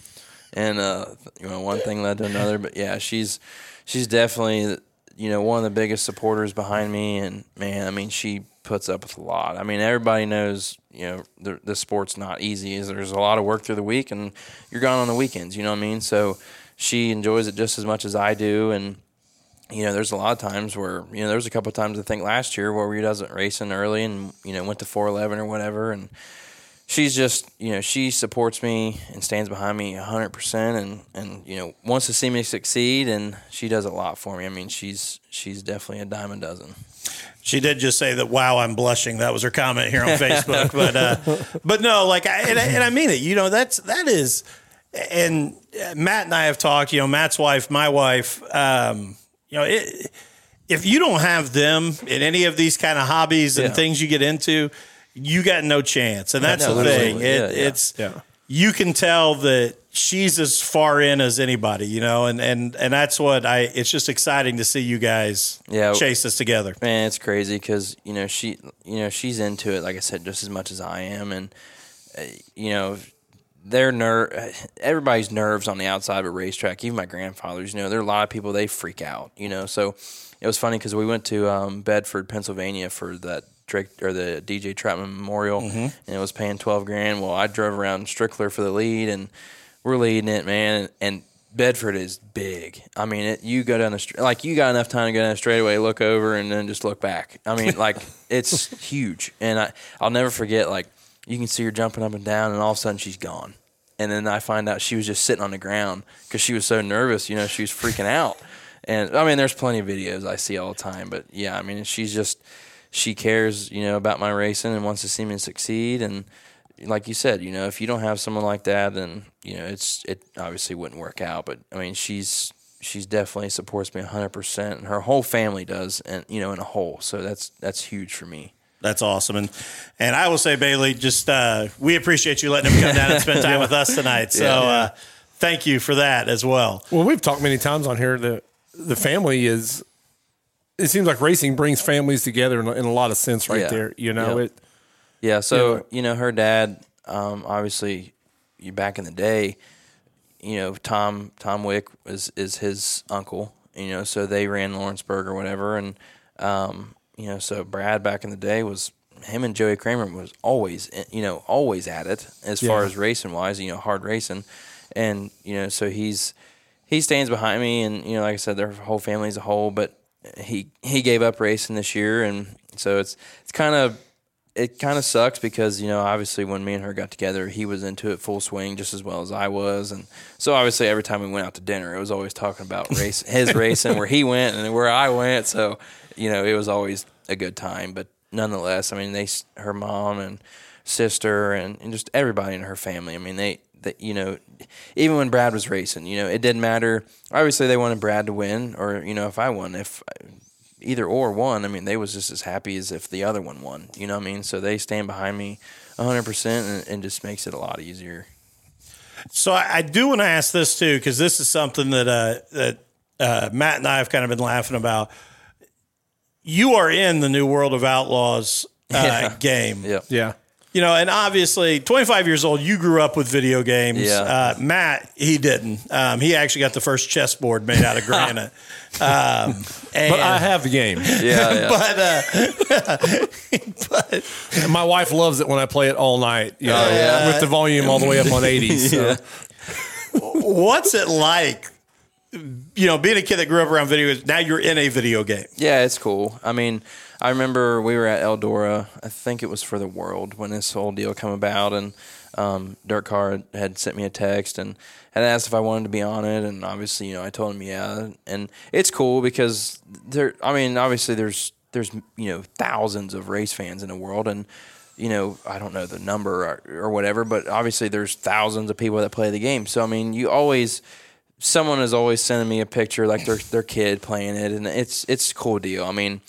and uh, you know, one thing led to another. But yeah, she's she's definitely you know one of the biggest supporters behind me, and man, I mean, she puts up with a lot. I mean, everybody knows you know the the sport's not easy. Is there's a lot of work through the week, and you're gone on the weekends. You know what I mean? So she enjoys it just as much as I do, and you know, there's a lot of times where you know, there was a couple of times I think last year where we wasn't racing early and you know went to 411 or whatever, and she's just you know she supports me and stands behind me 100 percent, and and you know wants to see me succeed, and she does a lot for me. I mean, she's she's definitely a dime a dozen. She did just say that. Wow, I'm blushing. That was her comment here on Facebook. but uh, but no, like, I, and, I, and I mean it. You know, that's that is. And Matt and I have talked. You know, Matt's wife, my wife. Um, you know, it, if you don't have them in any of these kind of hobbies and Yeah. things you get into, you got no chance. And that's No, the thing. It, Yeah, yeah. It's Yeah. you can tell that she's as far in as anybody. You know, and and and that's what I. It's just exciting to see you guys Yeah. chase this together. Man, it's crazy because you know she, you know she's into it. Like I said, just as much as I am, and uh, you know, their nerve, everybody's nerves on the outside of a racetrack. Even my grandfather's. You know, there are a lot of people they freak out. You know, so it was funny because we went to um, Bedford, Pennsylvania for that Drake or the DJ Troutman Memorial, mm-hmm. and it was paying twelve grand. Well, I drove around Strickler for the lead, and we're leading it, man, and. Bedford is big. I mean, it, you go down the street, like you got enough time to go down the straightaway, look over, and then just look back. I mean, like it's huge, and I I'll never forget. Like you can see her jumping up and down, and all of a sudden she's gone, and then I find out she was just sitting on the ground because she was so nervous. You know, she was freaking out. And I mean, there's plenty of videos I see all the time, but yeah, I mean, she's just she cares, you know, about my racing and wants to see me succeed. And like you said, you know, if you don't have someone like that, then you know, it's it obviously wouldn't work out. But I mean, she's she's definitely supports me 100 percent, and her whole family does, and you know, in a whole. So that's that's huge for me. That's awesome, and and I will say, Bailey, just uh, we appreciate you letting him come down and spend time with us tonight. So uh, thank you for that as well. Well, we've talked many times on here that the family is. It seems like racing brings families together in, a- in a lot of sense, right Yeah. there. You know, Yeah. it. Yeah, so Yeah. you know, her dad, um, obviously, you back in the day, you know, Tom Tom Wick was is his uncle. You know, so they ran Lawrenceburg or whatever, and um, you know, so Brad back in the day was him and Joey Kramer was always you know always at it as far as racing wise, you know, hard racing, and you know, so he's he stands behind me, and you know, like I said, their whole family as a whole, but he he gave up racing this year, and so it's it's kind of it kind of sucks because you know obviously when me and her got together he was into it full swing just as well as I was. And so obviously every time we went out to dinner it was always talking about race his racing where he went and where I went. So you know it was always a good time. But nonetheless I mean they her mom and sister and, and just everybody in her family I mean they that you know even when Brad was racing you know it didn't matter obviously they wanted Brad to win or you know if I won if either or won, I mean, they was just as happy as if the other one won. You know what I mean? So they stand behind me 100% and, and just makes it a lot easier. So I, I do want to ask this too, because this is something that uh, that uh, Matt and I have kind of been laughing about. You are in the new World of Outlaws uh, Yeah. game, Yep. Yeah. You know, and obviously, 25 years old, you grew up with video games. Yeah. Uh, Matt, he didn't. Um, he actually got the first chessboard made out of granite. um, and, But I have the game. Yeah. yeah. but uh, And my wife loves it when I play it all night. You know, Oh, yeah. with the volume all the way up on 80. So. what's it like? You know, being a kid that grew up around video games, now you're in a video game. Yeah, it's cool. I mean, I remember we were at Eldora. I think it was for the World when this whole deal come about, and um, DIRTcar had sent me a text and had asked if I wanted to be on it, and obviously, you know, I told him yeah, and it's cool because there. I mean, obviously, there's there's you know thousands of race fans in the world, and you know, I don't know the number or, or whatever, but obviously there's thousands of people that play the game. So I mean, you always someone is always sending me a picture like their their kid playing it, and it's it's a cool deal. I mean,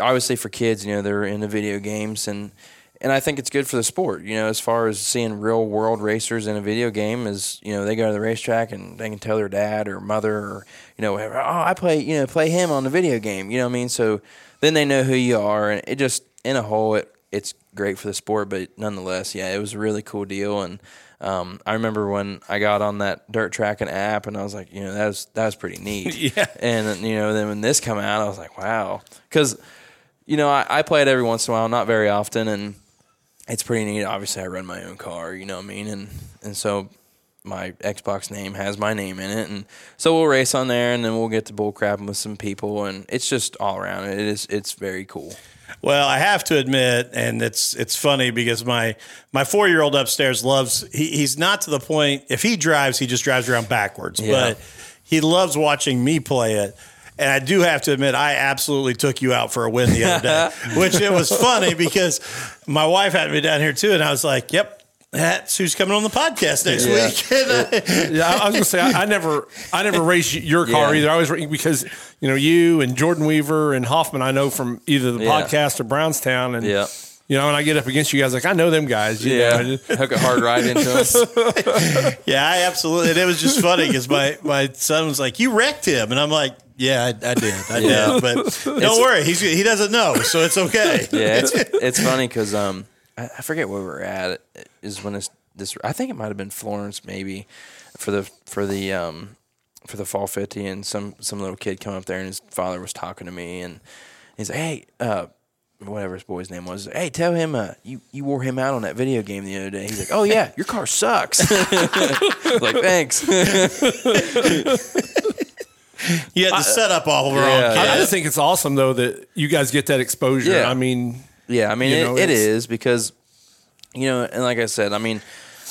obviously for kids, you know, they're into video games, and and I think it's good for the sport. You know, as far as seeing real world racers in a video game, is you know they go to the racetrack and they can tell their dad or mother or you know, whatever. oh, I play you know play him on the video game. You know what I mean? So then they know who you are, and it just in a whole it it's great for the sport. But nonetheless, yeah, it was a really cool deal and. Um, I remember when I got on that dirt tracking app, and I was like, you know, that was that was pretty neat. Yeah. And you know, then when this come out, I was like, wow, because you know, I, I play it every once in a while, not very often, and it's pretty neat. Obviously, I run my own car, you know what I mean, and and so my Xbox name has my name in it, and so we'll race on there, and then we'll get to bull crapping with some people, and it's just all around. It is it's very cool. Well, I have to admit, and it's it's funny because my my four year old upstairs loves. He, he's not to the point. If he drives, he just drives around backwards. Yeah. But he loves watching me play it. And I do have to admit, I absolutely took you out for a win the other day, which it was funny because my wife had me down here too, and I was like, "Yep." That's who's coming on the podcast next Yeah. week. And, uh, Yeah, I I was gonna say I, I never, I never raced your car Yeah. either. I was ra- because you know you and Jordan Weaver and Hoffman. I know from either the Yeah. podcast or Brownstown, and Yeah. you know, when I get up against you guys, like I know them guys. You know, I Yeah, just- hook a hard ride into us. yeah, I absolutely. And it was just funny because my, my son was like, "You wrecked him," and I'm like, "Yeah, I, I did, I Yeah. did." But don't worry, he's he doesn't know, so it's okay. yeah, it's it's funny because um, I, I forget where we were at. Is when this this I think it might have been Florence maybe for the for the um for the fall fifty, and some some little kid come up there and his father was talking to me, and he's like, "Hey, uh." Whatever his boy's name was, hey, tell him uh, you you wore him out on that video game the other day. He's like, oh yeah, your car sucks. like thanks. You had the setup all wrong. Yeah, kid. I, I just think it's awesome though that you guys get that exposure. Yeah. I mean, Yeah, I mean You know, it it's- because you know, and like I said, I mean,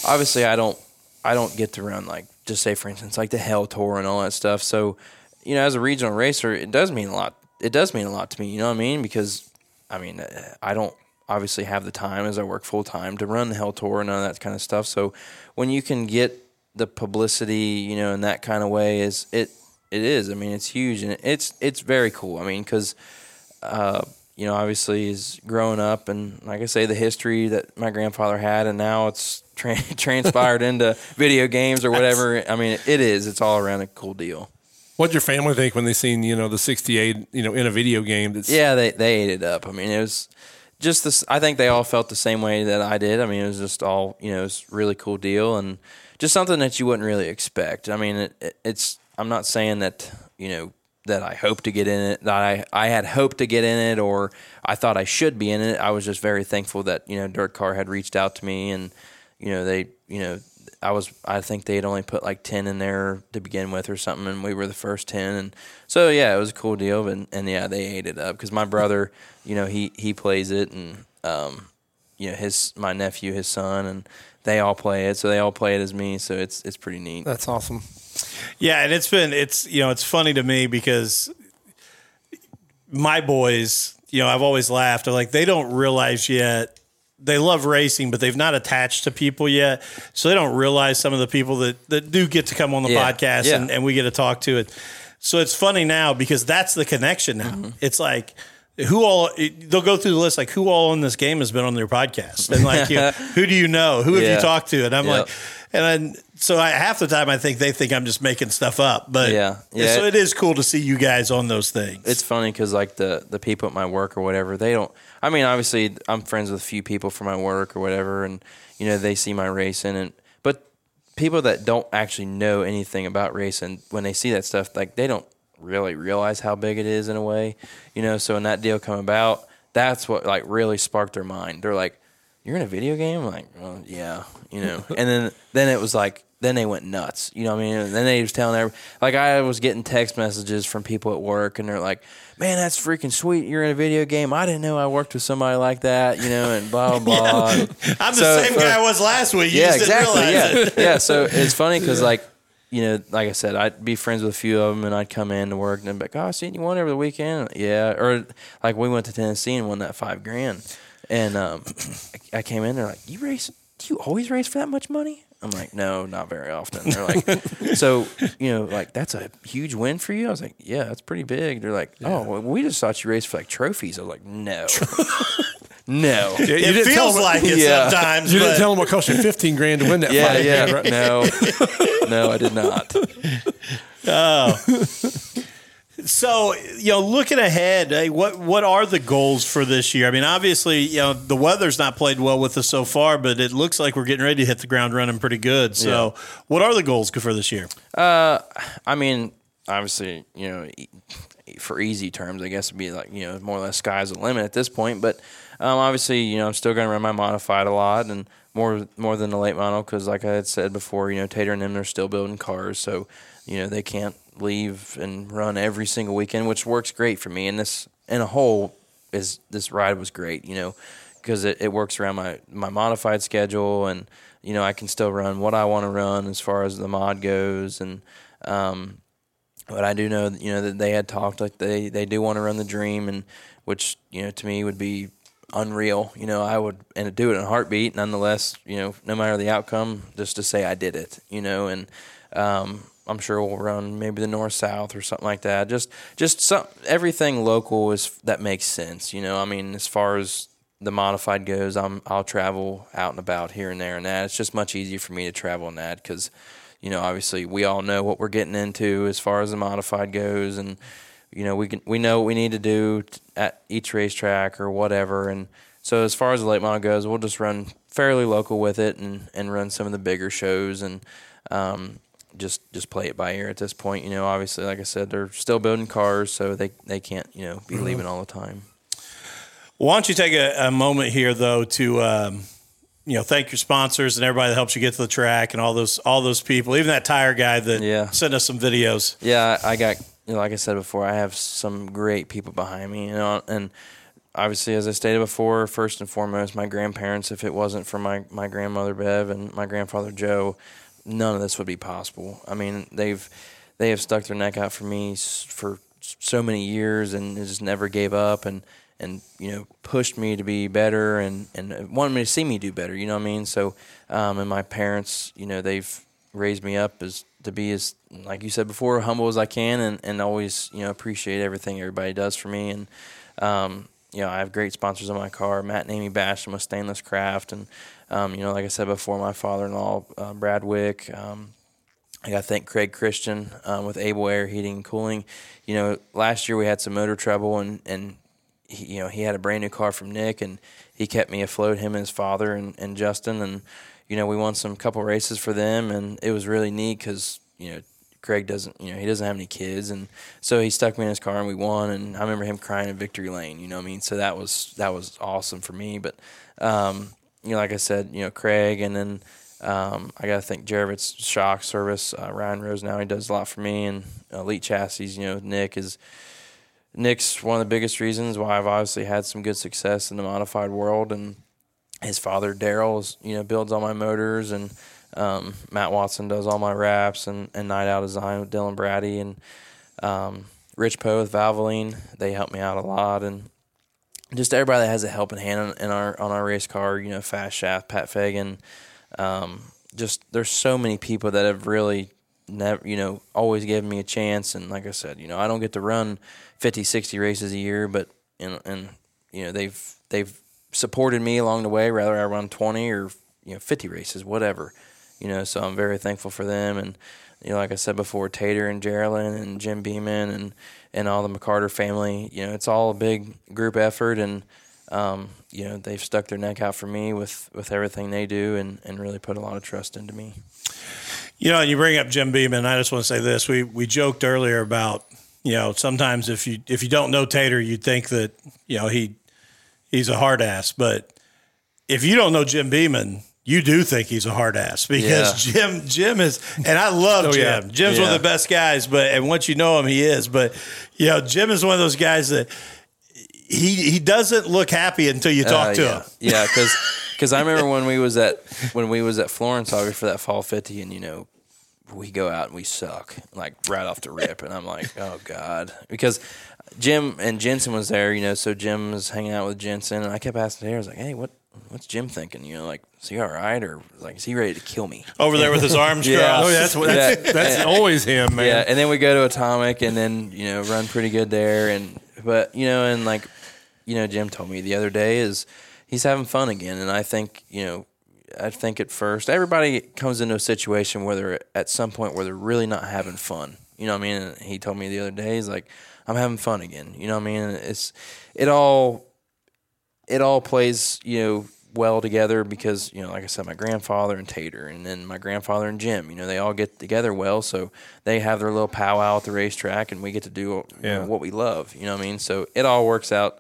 obviously I don't I don't get to run like just say for instance like the Hell Tour and all that stuff. So you know, as a regional racer, it does mean a lot. It does mean a lot to me. You know what I mean? Because I mean, I don't obviously have the time as I work full time to run the Hell Tour and all that kind of stuff. So when you can get the publicity, you know, in that kind of way, is it it is. I mean, it's huge and it's it's very cool. I mean, because uh, you know, obviously, is growing up and like I say, the history that my grandfather had, and now it's tra- transpired into video games or whatever. I mean, it is. It's all around a cool deal. What'd your family think when they seen you know the '68 you know in a video game? That's Yeah, they they ate it up. I mean, it was just this. I think they all felt the same way that I did. I mean, it was just all you know, it was really cool deal and just something that you wouldn't really expect. I mean, it, it, it's. I'm not saying that you know that I hope to get in it, that I, I had hoped to get in it, or I thought I should be in it. I was just very thankful that you know DIRTcar had reached out to me, and you know they you know I was I think they had only put like ten in there to begin with or something, and we were the first ten, and so yeah, it was a cool deal, and, and yeah, they ate it up because my brother, you know, he he plays it, and um, you know his my nephew, his son, and they all play it, so they all play it as me, so it's it's pretty neat. that's awesome. Yeah, and it's been it's you know it's funny to me because my boys, you know, I've always laughed. Like they don't realize yet they love racing, but they've not attached to people yet, so they don't realize some of the people that that do get to come on the Yeah, podcast yeah. and, and we get to talk to it. So it's funny now because that's the connection now. Mm-hmm. It's like. Who all they'll go through the list like who all in this game has been on their podcast and like you know, who do you know who have you talked to and I'm Yep. like and then so I, half the time I think they think I'm just making stuff up but Yeah. Yeah. so it is cool to see you guys on those things. it's funny because like the the people at my work or whatever they don't i mean obviously i'm friends with a few people from my work or whatever and you know they see my racing and but people that don't actually know anything about racing when they see that stuff like they don't really realize how big it is in a way you know so when that deal come about that's what like really sparked their mind they're like you're in a video game I'm like well yeah you know and then then it was like then they went nuts you know what i mean and then they was telling every like i was getting text messages from people at work and they're like man that's freaking sweet you're in a video game i didn't know i worked with somebody like that you know and blah blah blah I'm the same uh, guy I was last week. You yeah, just didn't exactly. Yeah, yeah. So it's funny because like, you know, like I said, I'd be friends with a few of them, and I'd come in to work, and they'd be like, "Oh, I seen you won over the weekend." Yeah, or like we went to Tennessee and won that five grand, and um, I came in, they're like, "You race? Do you always race for that much money?" I'm like, "No, not very often." They're like, "So, you know, like that's a huge win for you?" I was like, "Yeah, that's pretty big." They're like, "Oh, well, we just thought you raced for like trophies." I was like, "No, no." Yeah, you It didn't tell feels them, like it Yeah. sometimes. you but didn't tell them it cost you 15 grand to win that Yeah, fight. yeah, right? no, no, I did not. So, you know, looking ahead, eh, what what are the goals for this year? I mean, obviously, you know, the weather's not played well with us so far, but it looks like we're getting ready to hit the ground running pretty good. So, what are the goals for this year? Uh, I mean, obviously, you know, for easy terms, I guess it'd be like you know more or less sky's the limit at this point. But um, obviously, you know, I'm still going to run my modified a lot and more more than the late model because, like I had said before, you know, Tater and them are still building cars, so you know they can't leave and run every single weekend, which works great for me. And this, in a whole, is this ride was great, you know, because it, it works around my my modified schedule and you know I can still run what I want to run as far as the mod goes and. Um, but I do know, you know, that they had talked like they, they do want to run the dream, and which you know to me would be unreal. You know, I would and do it in a heartbeat. Nonetheless, you know, no matter the outcome, just to say I did it. You know, and um, I'm sure we'll run maybe the north south or something like that. Just just some everything local is that makes sense. You know, I mean, as far as the modified goes, I'm I'll travel out and about here and there and that. It's just much easier for me to travel in that because you know, obviously we all know what we're getting into as far as the modified goes, and you know, we can we know what we need to do at each racetrack or whatever. And so, as far as the late model goes, we'll just run fairly local with it and and run some of the bigger shows and um, just just play it by ear at this point. You know, obviously, like I said, they're still building cars, so they they can't you know be leaving all the time. Why don't you take a, a moment here, though, to um, you know thank your sponsors and everybody that helps you get to the track and all those all those people, even that tire guy that Yeah. sent us some videos. Yeah, I I got you know, like I said before, I have some great people behind me, you know, and obviously, as I stated before, first and foremost, my grandparents. If it wasn't for my my grandmother Bev and my grandfather Joe, none of this would be possible. I mean, they've they have stuck their neck out for me for so many years and just never gave up and and you know pushed me to be better and and wanted me to see me do better. You know what I mean? So, um, and my parents, you know, they've raised me up as to be as like you said before humble as I can and, and always you know appreciate everything everybody does for me and um, you know I have great sponsors on my car Matt and Amy Basham with Stainless Craft and um, you know like I said before my father-in-law uh, Brad Wick um, I thank Craig Christian um, with Able Air Heating and Cooling. You know, last year we had some motor trouble, and and he, you know he had a brand new car from Nick, and he kept me afloat. Him and his father and, and Justin, and you know we won some couple races for them, and it was really neat because you know Craig doesn't you know he doesn't have any kids, and so he stuck me in his car and we won. And I remember him crying in victory lane. You know what I mean? So that was that was awesome for me. But um, you know, like I said, you know Craig, and then. Um, I got to thank Jervitz Shock Service, uh, Ryan Rose. Now he does a lot for me, and Elite Chassis. You know, Nick is Nick's one of the biggest reasons why I've obviously had some good success in the modified world, and his father Daryl you know builds all my motors, and um, Matt Watson does all my wraps, and, and Night Out Design with Dylan Brady, and um, Rich Poe with Valvoline. They help me out a lot, and just everybody that has a helping hand in, our on our race car. You know, Fast Shaft, Pat Fagan. Um, just there's so many people that have really never, you know, always given me a chance. And like I said, you know, I don't get to run 50, 60 races a year, but and and you know they've they've supported me along the way. Whether I run 20 or you know 50 races, whatever, you know. So I'm very thankful for them. And you know, like I said before, Tater and Geraldine and Jim Beeman and and all the McCarter family. You know, it's all a big group effort and. Um, you know they've stuck their neck out for me with, with everything they do and, and really put a lot of trust into me. You know, and you bring up Jim Beeman. I just want to say this: we we joked earlier about you know sometimes if you if you don't know Tater, you'd think that you know he he's a hard ass, but if you don't know Jim Beeman, you do think he's a hard ass because Jim Jim is, and I love Jim. yeah. Jim's one of the best guys, but and once you know him, he is. But you know, Jim is one of those guys that he he doesn't look happy until you talk Uh, to yeah. him. Yeah, because because I remember when we was at when we was at Florence August for that fall fifty, and you know we go out and we suck like right off the rip, and I'm like, oh god, because Jim and Jensen was there, you know, so Jim was hanging out with Jensen, and I kept asking her, I was like, hey, what what's Jim thinking? You know, like is he all right, or like is he ready to kill me? Over there with his arms Yeah. crossed. Oh, yeah, that's what that's, Yeah. that's always him, man. Yeah, and then we go to Atomic, and then you know run pretty good there, and but you know, and like you know, Jim told me the other day is he's having fun again, and I think you know, I think at first everybody comes into a situation where they're at some point where they're really not having fun. You know what I mean? And he told me the other day, he's like, I'm having fun again. You know what I mean? It's it all it all plays, you know, well together because, you know, like I said, my grandfather and Tater and then my grandfather and Jim, you know, they all get together well. So they have their little powwow at the racetrack and we get to do Yeah. know, what we love. You know what I mean? So it all works out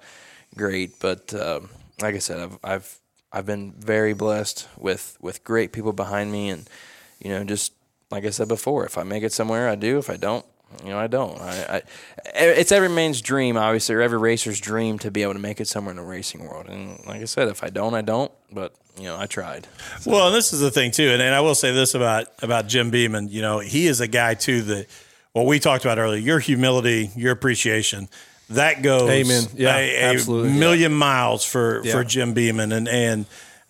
great. But um, like I said, I've, I've, I've been very blessed with, with great people behind me. And, you know, just like I said before, if I make it somewhere, I do. If I don't, you know, I don't. I, I, it's every man's dream, obviously, or every racer's dream to be able to make it somewhere in the racing world. And like I said, if I don't, I don't. But you know, I tried. Well, and this is the thing too, and, and I will say this about about Jim Beeman. You know, he is a guy too that what we talked about earlier. Your humility, your appreciation, that goes Amen. Yeah, a, a absolutely. million miles for Yeah. for Jim Beeman, and and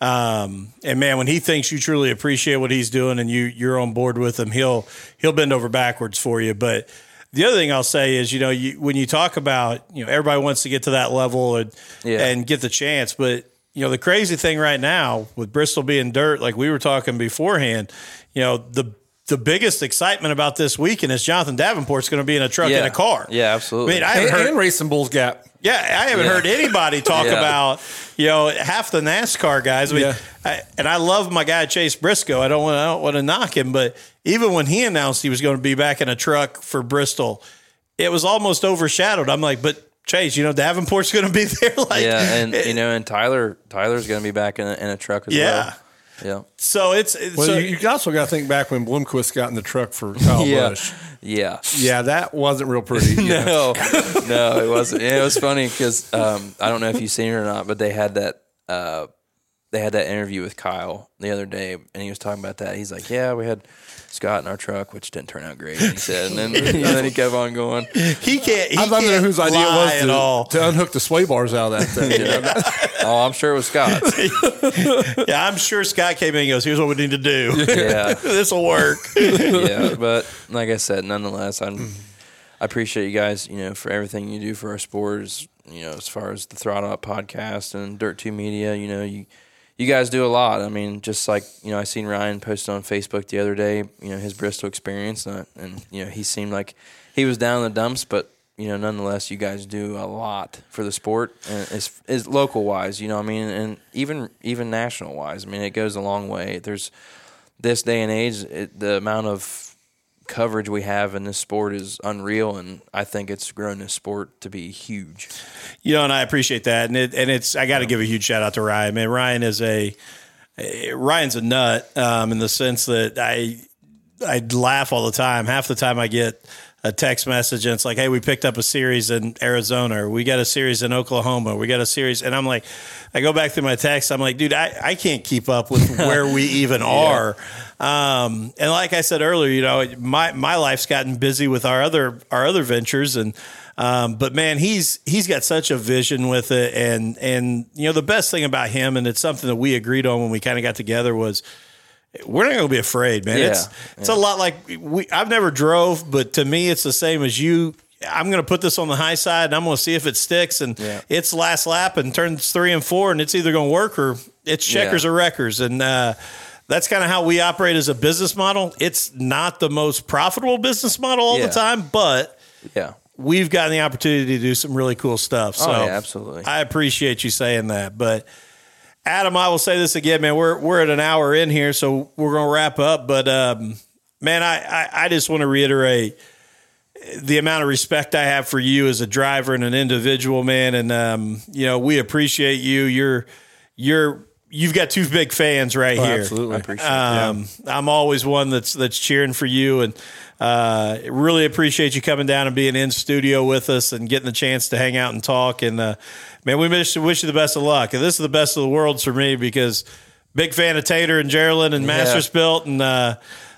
um and man, when he thinks you truly appreciate what he's doing and you you're on board with him, he'll he'll bend over backwards for you. But the other thing I'll say is, you know, you, when you talk about, you know, everybody wants to get to that level and Yeah. and get the chance, but you know, the crazy thing right now with Bristol being dirt, like we were talking beforehand, you know, the the biggest excitement about this weekend is Jonathan Davenport's going to be in a truck Yeah. in a car. Yeah, I absolutely. mean, I haven't heard, and racing Bulls Gap. yeah, I haven't Yeah. heard anybody talk Yeah. about, you know, half the NASCAR guys. I mean, Yeah. I, and I love my guy Chase Briscoe. I don't want I don't want to knock him, but even when he announced he was going to be back in a truck for Bristol, it was almost overshadowed. I'm like, but Chase, you know, Davenport's going to be there. Like, yeah, and you know, and Tyler Tyler's going to be back in a, in a truck as Yeah. well. Yeah. So it's, it's Well, so, you, you also got to think back when Bloomquist got in the truck for Kyle Yeah. Busch. Yeah. Yeah, that wasn't real pretty. No, no, it wasn't. It was funny because um, I don't know if you've seen it or not, but they had that uh, they had that interview with Kyle the other day, and he was talking about that. He's like, "Yeah, we had Scott in our truck, which didn't turn out great." He said, and then, and then he kept on going. he can't, he I'd love to know whose idea it was at all. to, to unhook the sway bars out of that thing. you know? Oh, I'm sure it was Scott. Yeah, I'm sure Scott came in and goes, here's what we need to do. Yeah, this will work. yeah. But like I said, nonetheless, I'm. I appreciate you guys, you know, for everything you do for our sports. You know, as far as the Throttle Up podcast and Dirt2Media, you know, you you guys do a lot. I mean, just like you know, I seen Ryan post on Facebook the other day. You know, his Bristol experience, and, and you know, he seemed like he was down in the dumps, but you know, nonetheless, you guys do a lot for the sport, and it's, it's local wise. You know, I mean, and even even national wise. I mean, it goes a long way. There's this day and age, it, the amount of coverage we have in this sport is unreal, and I think it's grown this sport to be huge. You know, and I appreciate that. And it, and it's I got to give a huge shout out to Ryan. Man, Ryan is a, Ryan's a nut um, in the sense that I I laugh all the time. Half the time I get a text message and it's like, "Hey, we picked up a series in Arizona. Or we got a series in Oklahoma. We got a series." And I'm like, I go back through my text. I'm like, dude, I, I can't keep up with where we even are. Um, and like I said earlier, you know, my my life's gotten busy with our other our other ventures and. Um, but man, he's he's got such a vision with it, and and you know the best thing about him, and it's something that we agreed on when we kind of got together was we're not going to be afraid, man. Yeah, It's it's a lot like we. I've never drove, but to me, it's the same as you. I'm going to put this on the high side, and I'm going to see if it sticks. And Yeah. it's last lap and turns three and four, and it's either going to work or it's checkers Yeah. or wreckers. And uh, that's kind of how we operate as a business model. It's not the most profitable business model all Yeah. the time, but Yeah. we've gotten the opportunity to do some really cool stuff. So Oh, yeah, absolutely. I appreciate you saying that. But Adam, I will say this again, man. We're we're at an hour in here, so we're gonna wrap up. But um, man, I, I, I just want to reiterate the amount of respect I have for you as a driver and an individual, man. And um, you know, we appreciate you. You're you're you've got two big fans right here. absolutely. I appreciate it. Um, I'm always one that's that's cheering for you, and uh, really appreciate you coming down and being in studio with us and getting the chance to hang out and talk. And uh, man, we wish, wish you the best of luck. And this is the best of the worlds for me because big fan of Tater and Geraldine and Mastersbilt and uh,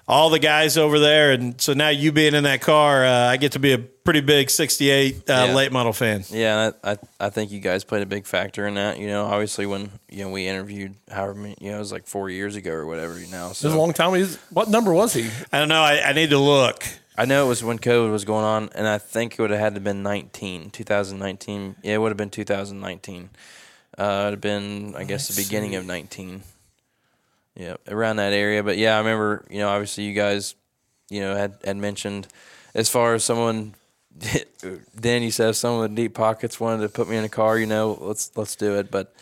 all the guys over there. And so now you being in that car, uh, I get to be a pretty big '68 uh, Yeah. late model fan. Yeah, I, I I think you guys played a big factor in that. You know, obviously when you know we interviewed however many, you know, it was like four years ago or whatever. you Now, It was so a long time. He's, what number was he? I don't know. I, I need to look. I know it was when COVID was going on, and I think it would have had to been 19, 2019. Yeah, it would have been 2019. Uh, it would have been, I guess, the beginning of 19. Yeah, around that area. But yeah, I remember, you know, obviously you guys, you know, had, had mentioned as far as someone, Dan, you said someone with deep pockets wanted to put me in a car, you know, let's let's do it. But,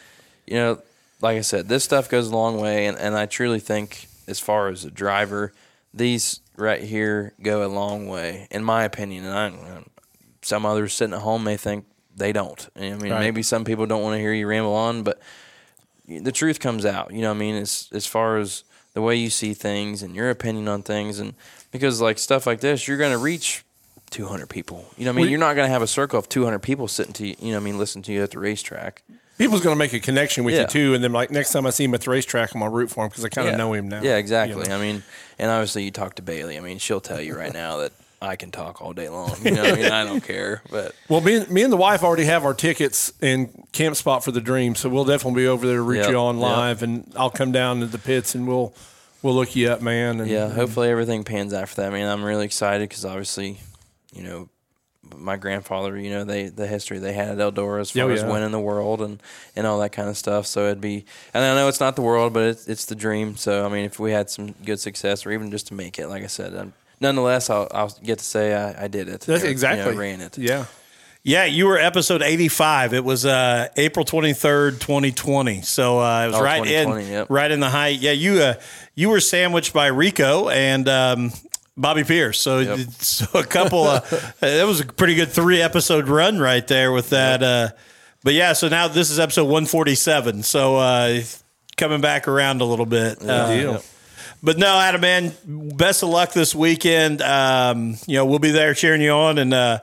you know, like I said, this stuff goes a long way, and, and I truly think, as far as a driver, these right here go a long way, in my opinion. And I, some others sitting at home may think they don't. I mean, Right. maybe some people don't want to hear you ramble on, but the truth comes out. You know, what I mean, as as far as the way you see things and your opinion on things, and because like stuff like this, you're going to reach 200 people. You know, what I mean, We- you're not going to have a circle of 200 people sitting to you. You know, what I mean, listen to you at the racetrack. People's going to make a connection with Yeah. you too, and then like next time I see him at the racetrack, I'm gonna root for him because I kind of yeah. know him now. Yeah, exactly. You know? I mean, and obviously you talk to Bailey. I mean, she'll tell you right now that I can talk all day long. You know, I mean, I don't care. But Well, me and, me and the wife already have our tickets and camp spot for the Dream, so we'll definitely be over there to root Yep, you on yep. live, and I'll come down to the pits and we'll we'll look you up, man. And, Yeah, hopefully everything pans out for that. I mean, I'm really excited because obviously, you know, my grandfather, you know, they the history they had at Eldora as far Oh, as winning the world and and all that kind of stuff. So it'd be, and I know it's not the world, but it's it's the dream. So I mean, if we had some good success or even just to make it, like I said, um, nonetheless, I'll I'll get to say I, I did it. That's Or, you know, exactly ran it. Yeah, Yeah, you were episode 85. It was uh, April 23rd, 2020. So uh, it was Oh, right in yep. right in the height. Yeah, you uh, you were sandwiched by Rico and um, Bobby Pierce. So, Yep. so a couple of that was a pretty good three episode run right there with that. Uh, but yeah, so now this is episode 147. So uh, coming back around a little bit. Uh, deal. But no, Adam, man, best of luck this weekend. Um, you know, we'll be there cheering you on, and uh,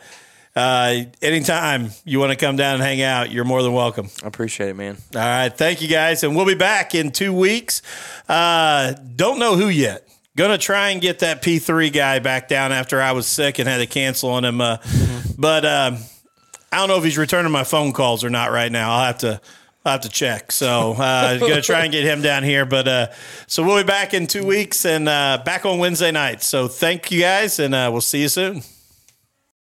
uh, anytime you want to come down and hang out, you're more than welcome. I appreciate it, man. All right, thank you guys, and we'll be back in two weeks. Uh, don't know who yet. Gonna try and get that P three guy back down after I was sick and had to cancel on him. Uh, But um, I don't know if he's returning my phone calls or not right now. I'll have to. I'll have to check. So, uh, gonna try and get him down here. But uh, so we'll be back in two weeks and uh, back on Wednesday night. So, thank you guys, and uh, we'll see you soon.